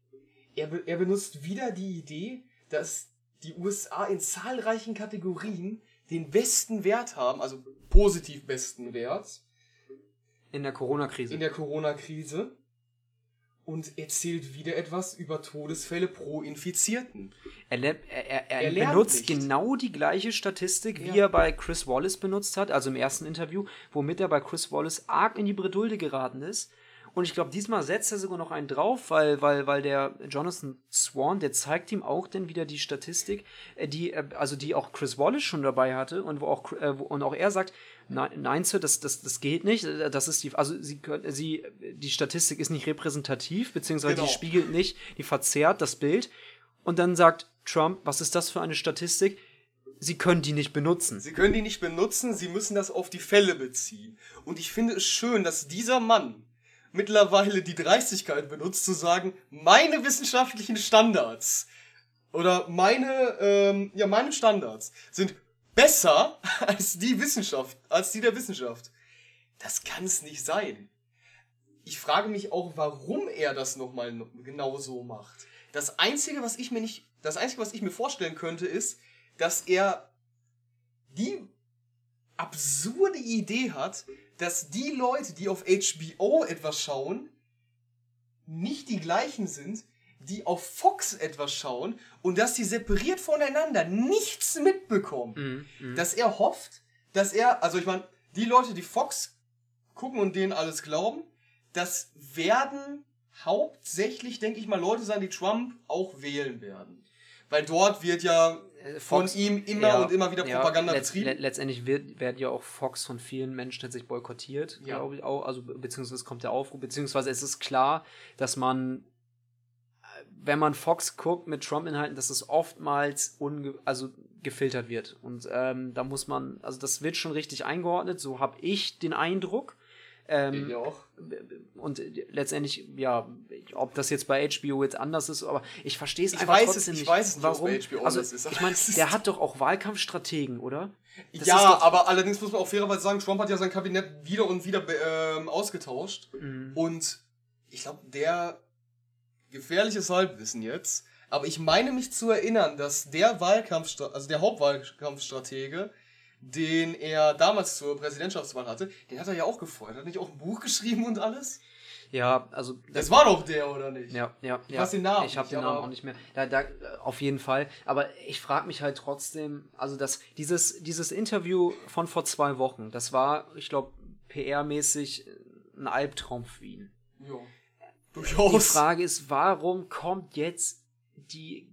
Er, be er benutzt wieder die Idee, dass die USA in zahlreichen Kategorien den besten Wert haben, also positiv besten Wert, in der Corona-Krise. in der Corona-Krise und erzählt wieder etwas über Todesfälle pro Infizierten. Er, er, er, er, benutzt nicht. genau die gleiche Statistik, wie Ja. er bei Chris Wallace benutzt hat, also im ersten Interview, womit er bei Chris Wallace arg in die Bredouille geraten ist. Und ich glaube, diesmal setzt er sogar noch einen drauf, weil, weil, weil der Jonathan Swan, der zeigt ihm auch dann wieder die Statistik, äh, die, äh, also die auch Chris Wallace schon dabei hatte und wo auch, äh, wo, und auch er sagt, nein, nein Sir, das, das, das geht nicht. äh, Das ist die, also sie können, sie, die Statistik ist nicht repräsentativ, beziehungsweise Genau. die spiegelt nicht, die verzerrt das Bild. Und dann sagt Trump, was ist das für eine Statistik? Sie können die nicht benutzen. Sie können die nicht benutzen, sie müssen das auf die Fälle beziehen. Und ich finde es schön, dass dieser Mann mittlerweile die Dreistigkeit benutzt, zu sagen, meine wissenschaftlichen Standards oder meine, ähm, ja, meine Standards sind besser als die Wissenschaft, als die der Wissenschaft. Das kann es nicht sein. Ich frage mich auch, warum er das nochmal genau so macht. Das einzige, was ich mir nicht, das einzige, was ich mir vorstellen könnte, ist, dass er die absurde Idee hat, dass die Leute, die auf HBO etwas schauen, nicht die gleichen sind, die auf Fox etwas schauen und dass die separiert voneinander nichts mitbekommen. Mhm. Dass er hofft, dass er, also ich meine, die Leute, die Fox gucken und denen alles glauben, das werden hauptsächlich, denke ich mal, Leute sein, die Trump auch wählen werden. Weil dort wird ja Äh, von Fox- ihm immer Ja, und immer wieder ja, Propaganda letzt- betrieben. le- Letztendlich wird, wird ja auch Fox von vielen Menschen tatsächlich boykottiert, Ja. glaube ich auch. Also be- beziehungsweise kommt der Aufruf, beziehungsweise es ist klar, dass man, wenn man Fox guckt mit Trump-Inhalten, dass es oftmals unge also gefiltert wird. Und ähm, da muss man, also das wird schon richtig eingeordnet, so habe ich den Eindruck. Ähm, Ich auch. und letztendlich, ja, ob das jetzt bei HBO jetzt anders ist, aber ich verstehe es einfach weiß trotzdem es- ich nicht. weiß es warum. HBO also, anders ist, ich meine, der hat doch auch Wahlkampfstrategen, oder? Das ja, aber allerdings muss man auch fairerweise sagen, Trump hat ja sein Kabinett wieder und wieder ähm, ausgetauscht. Mhm. Und ich glaube, der gefährliches Halbwissen jetzt, aber ich meine mich zu erinnern, dass der Wahlkampf, also der Hauptwahlkampfstratege, den er damals zur Präsidentschaftswahl hatte, den hat er ja auch gefeuert. Hat nicht auch ein Buch geschrieben und alles? Ja, also Das war doch der, oder nicht? Ja, ja, Ich ja. den Namen Ich habe den Namen auch nicht mehr. Da, da, auf jeden Fall. Aber ich frage mich halt trotzdem, also das, dieses, dieses Interview von vor zwei Wochen, das war, ich glaube, PR-mäßig ein Albtraum für ihn. Ja. Die Durchaus. Frage ist, warum kommt jetzt die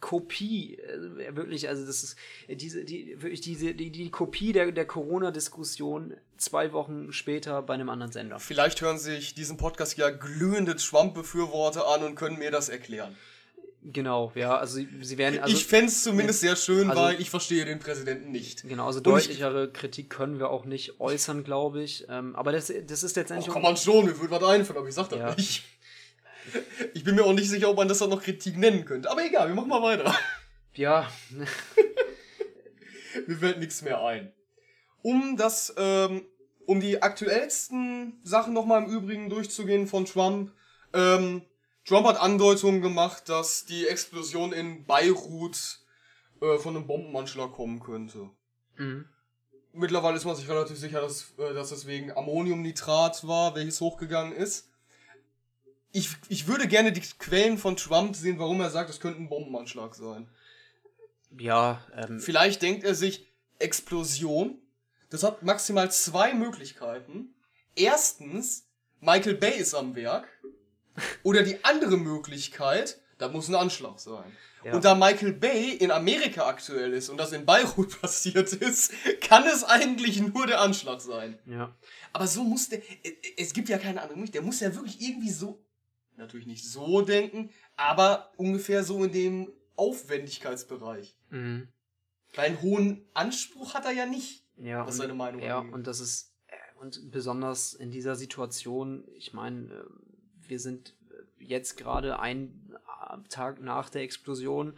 Kopie, äh, wirklich, also das ist äh, diese, die, wirklich diese, die, die Kopie der, der Corona-Diskussion zwei Wochen später bei einem anderen Sender. Vielleicht hören sich diesen Podcast ja glühende Trump-Befürworter an und können mir das erklären. Genau, ja, also sie, sie werden, also, ich fände es zumindest sehr schön, also- weil ich verstehe den Präsidenten nicht. genau, also Und ich- deutlichere Kritik können wir auch nicht äußern, glaube ich. Ähm, aber das, das ist letztendlich. kann man schon, mir würde was einfallen, aber ich sag das Ja. nicht. Ich bin mir auch nicht sicher, ob man das dann noch Kritik nennen könnte. Aber egal, wir machen mal weiter. ja, Mir fällt nichts mehr ein. Um das, ähm, um die aktuellsten Sachen nochmal im Übrigen durchzugehen von Trump. Ähm, Trump hat Andeutungen gemacht, dass die Explosion in Beirut äh, von einem Bombenanschlag kommen könnte. mhm. Mittlerweile ist man sich relativ sicher, dass, äh, dass es wegen Ammoniumnitrat war, welches hochgegangen ist. Ich, ich würde gerne die Quellen von Trump sehen, warum er sagt, es könnte ein Bombenanschlag sein. ja, ähm, Vielleicht denkt er sich, Explosion. Das hat maximal zwei Möglichkeiten. Erstens, Michael Bay ist am Werk. Oder die andere Möglichkeit, da muss ein Anschlag sein. Ja. Und da Michael Bay in Amerika aktuell ist und das in Beirut passiert ist, kann es eigentlich nur der Anschlag sein. ja. Aber so muss der. äh, Es gibt ja keine andere Möglichkeit. Der muss ja wirklich irgendwie so. Natürlich nicht so denken, aber ungefähr so in dem Aufwendigkeitsbereich. Mhm. Einen hohen Anspruch hat er ja nicht. Ja, Was und, seine Meinung ja, angeht. und das ist, äh, und besonders in dieser Situation, ich meine, äh, wir sind äh, jetzt gerade einen Tag nach der Explosion,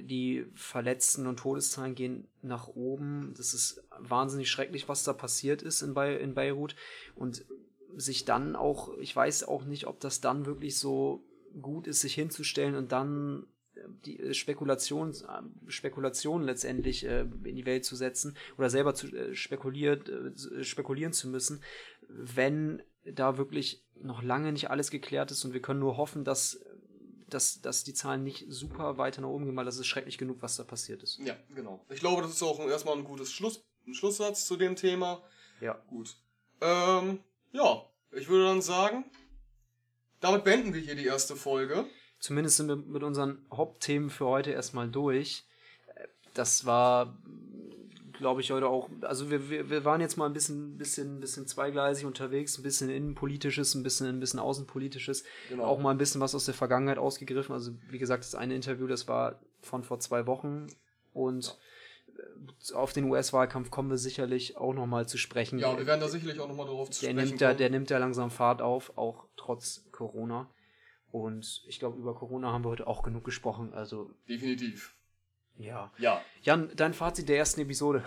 die Verletzten und Todeszahlen gehen nach oben. Das ist wahnsinnig schrecklich, was da passiert ist in, Be in Beirut. Und sich dann auch, ich weiß auch nicht, ob das dann wirklich so gut ist, sich hinzustellen und dann äh, die äh, Spekulation, äh, Spekulation letztendlich in die Welt zu setzen oder selber zu spekuliert, spekulieren zu müssen, wenn da wirklich noch lange nicht alles geklärt ist und wir können nur hoffen, dass, dass, dass die Zahlen nicht super weiter nach oben gehen, weil das ist schrecklich genug, was da passiert ist. Ja, genau. Ich glaube, das ist auch erstmal ein gutes Schluss, ein Schlusssatz zu dem Thema. Ja. Gut. Ähm, ja, ich würde dann sagen, damit beenden wir hier die erste Folge. Zumindest sind wir mit unseren Hauptthemen für heute erstmal durch. Das war, glaube ich, heute auch. Also wir, wir, wir waren jetzt mal ein bisschen, bisschen, bisschen zweigleisig unterwegs, ein bisschen innenpolitisches, ein bisschen, ein bisschen außenpolitisches, Genau. auch mal ein bisschen was aus der Vergangenheit ausgegriffen. Also wie gesagt, das eine Interview, das war von vor zwei Wochen und äh, auf den US-Wahlkampf kommen wir sicherlich auch noch mal zu sprechen. Ja, wir werden da sicherlich auch nochmal darauf zu der sprechen nimmt, da, der nimmt ja langsam Fahrt auf, auch trotz Corona. Und ich glaube, über Corona haben wir heute auch genug gesprochen. Also, Definitiv. ja. Ja. Jan, dein Fazit der ersten Episode.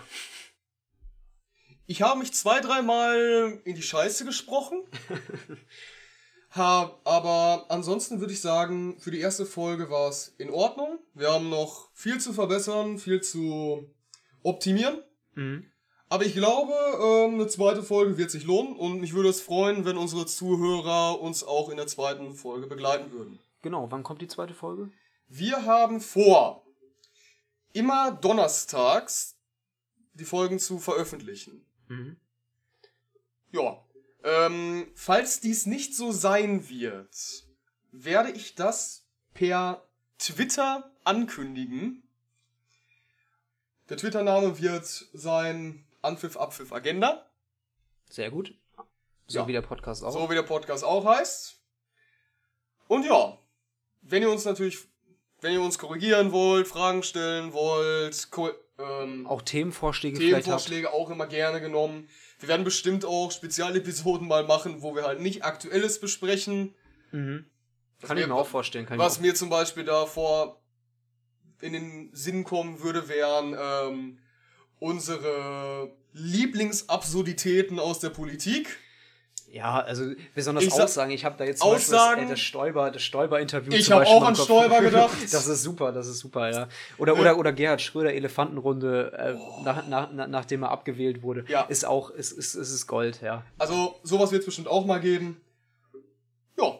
Ich habe mich zwei, dreimal in die Scheiße gesprochen. Hab, aber ansonsten würde ich sagen, für die erste Folge war es in Ordnung. Wir haben noch viel zu verbessern, viel zu optimieren. Mhm. Aber ich glaube, ähm, eine zweite Folge wird sich lohnen und mich würde es freuen, wenn unsere Zuhörer uns auch in der zweiten Folge begleiten würden. Genau, wann kommt die zweite Folge? Wir haben vor, immer donnerstags die Folgen zu veröffentlichen. Mhm. Ja. Ähm, falls dies nicht so sein wird, werde ich das per Twitter ankündigen. Der Twitter-Name wird sein Anpfiff Abpfiff Agenda. Sehr gut. So Ja. wie der Podcast auch. So wie der Podcast auch heißt. Und ja, wenn ihr uns natürlich, wenn ihr uns korrigieren wollt, Fragen stellen wollt, ähm, auch Themenvorschläge. Themenvorschläge auch immer gerne genommen. Wir werden bestimmt auch Spezialepisoden mal machen, wo wir halt nicht Aktuelles besprechen. Mhm. Kann ich mir- auch vorstellen. Kann Was ich mir zum Beispiel davor in den Sinn kommen würde, wären ähm, unsere Lieblingsabsurditäten aus der Politik. Ja, also besonders Ich sag- Aussagen. Ich habe da jetzt Aussagen- das, äh, das Stoiber, das Stoiber-Interview. Ich zum hab Beispiel auch an. Stoiber gedacht. Das ist super, das ist super, ja. Oder, oder, oder Gerhard Schröder, Elefantenrunde, äh, nach, nach, nach, nachdem er abgewählt wurde. Oh. Ja. Ist auch, ist, ist, ist, ist Gold, ja. Also sowas wird es bestimmt auch mal geben. Ja,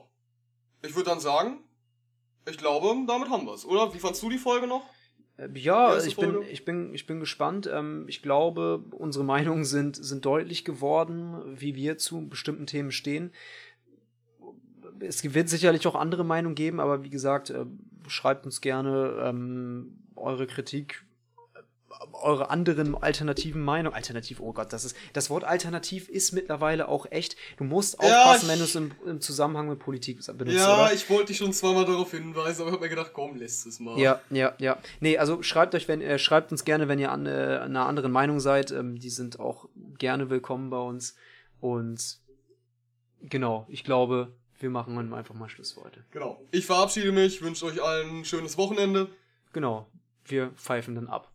ich würde dann sagen, ich glaube, damit haben wir es, oder? Wie fandst du die Folge noch? Äh, Ja, erste ich bin, ich bin, ich bin gespannt. Ähm, ich glaube, unsere Meinungen sind, sind deutlich geworden, wie wir zu bestimmten Themen stehen. Es wird sicherlich auch andere Meinungen geben, aber wie gesagt, äh, schreibt uns gerne ähm, eure Kritik, eure anderen alternativen Meinungen. Alternativ, oh Gott, das ist das Wort alternativ ist mittlerweile auch echt. Du musst Ja, aufpassen, ich- wenn du es im, im Zusammenhang mit Politik benutzt. ja, oder? ich wollte dich schon zweimal darauf hinweisen, aber ich habe mir gedacht, komm, lässt es mal. Ja, ja, ja. Nee, also schreibt euch, wenn äh, schreibt uns gerne, wenn ihr an äh, einer anderen Meinung seid. Ähm, die sind auch gerne willkommen bei uns. Und genau, ich glaube, wir machen dann einfach mal Schluss für heute. Genau. Ich verabschiede mich, wünsche euch allen ein schönes Wochenende. Genau, wir pfeifen dann ab.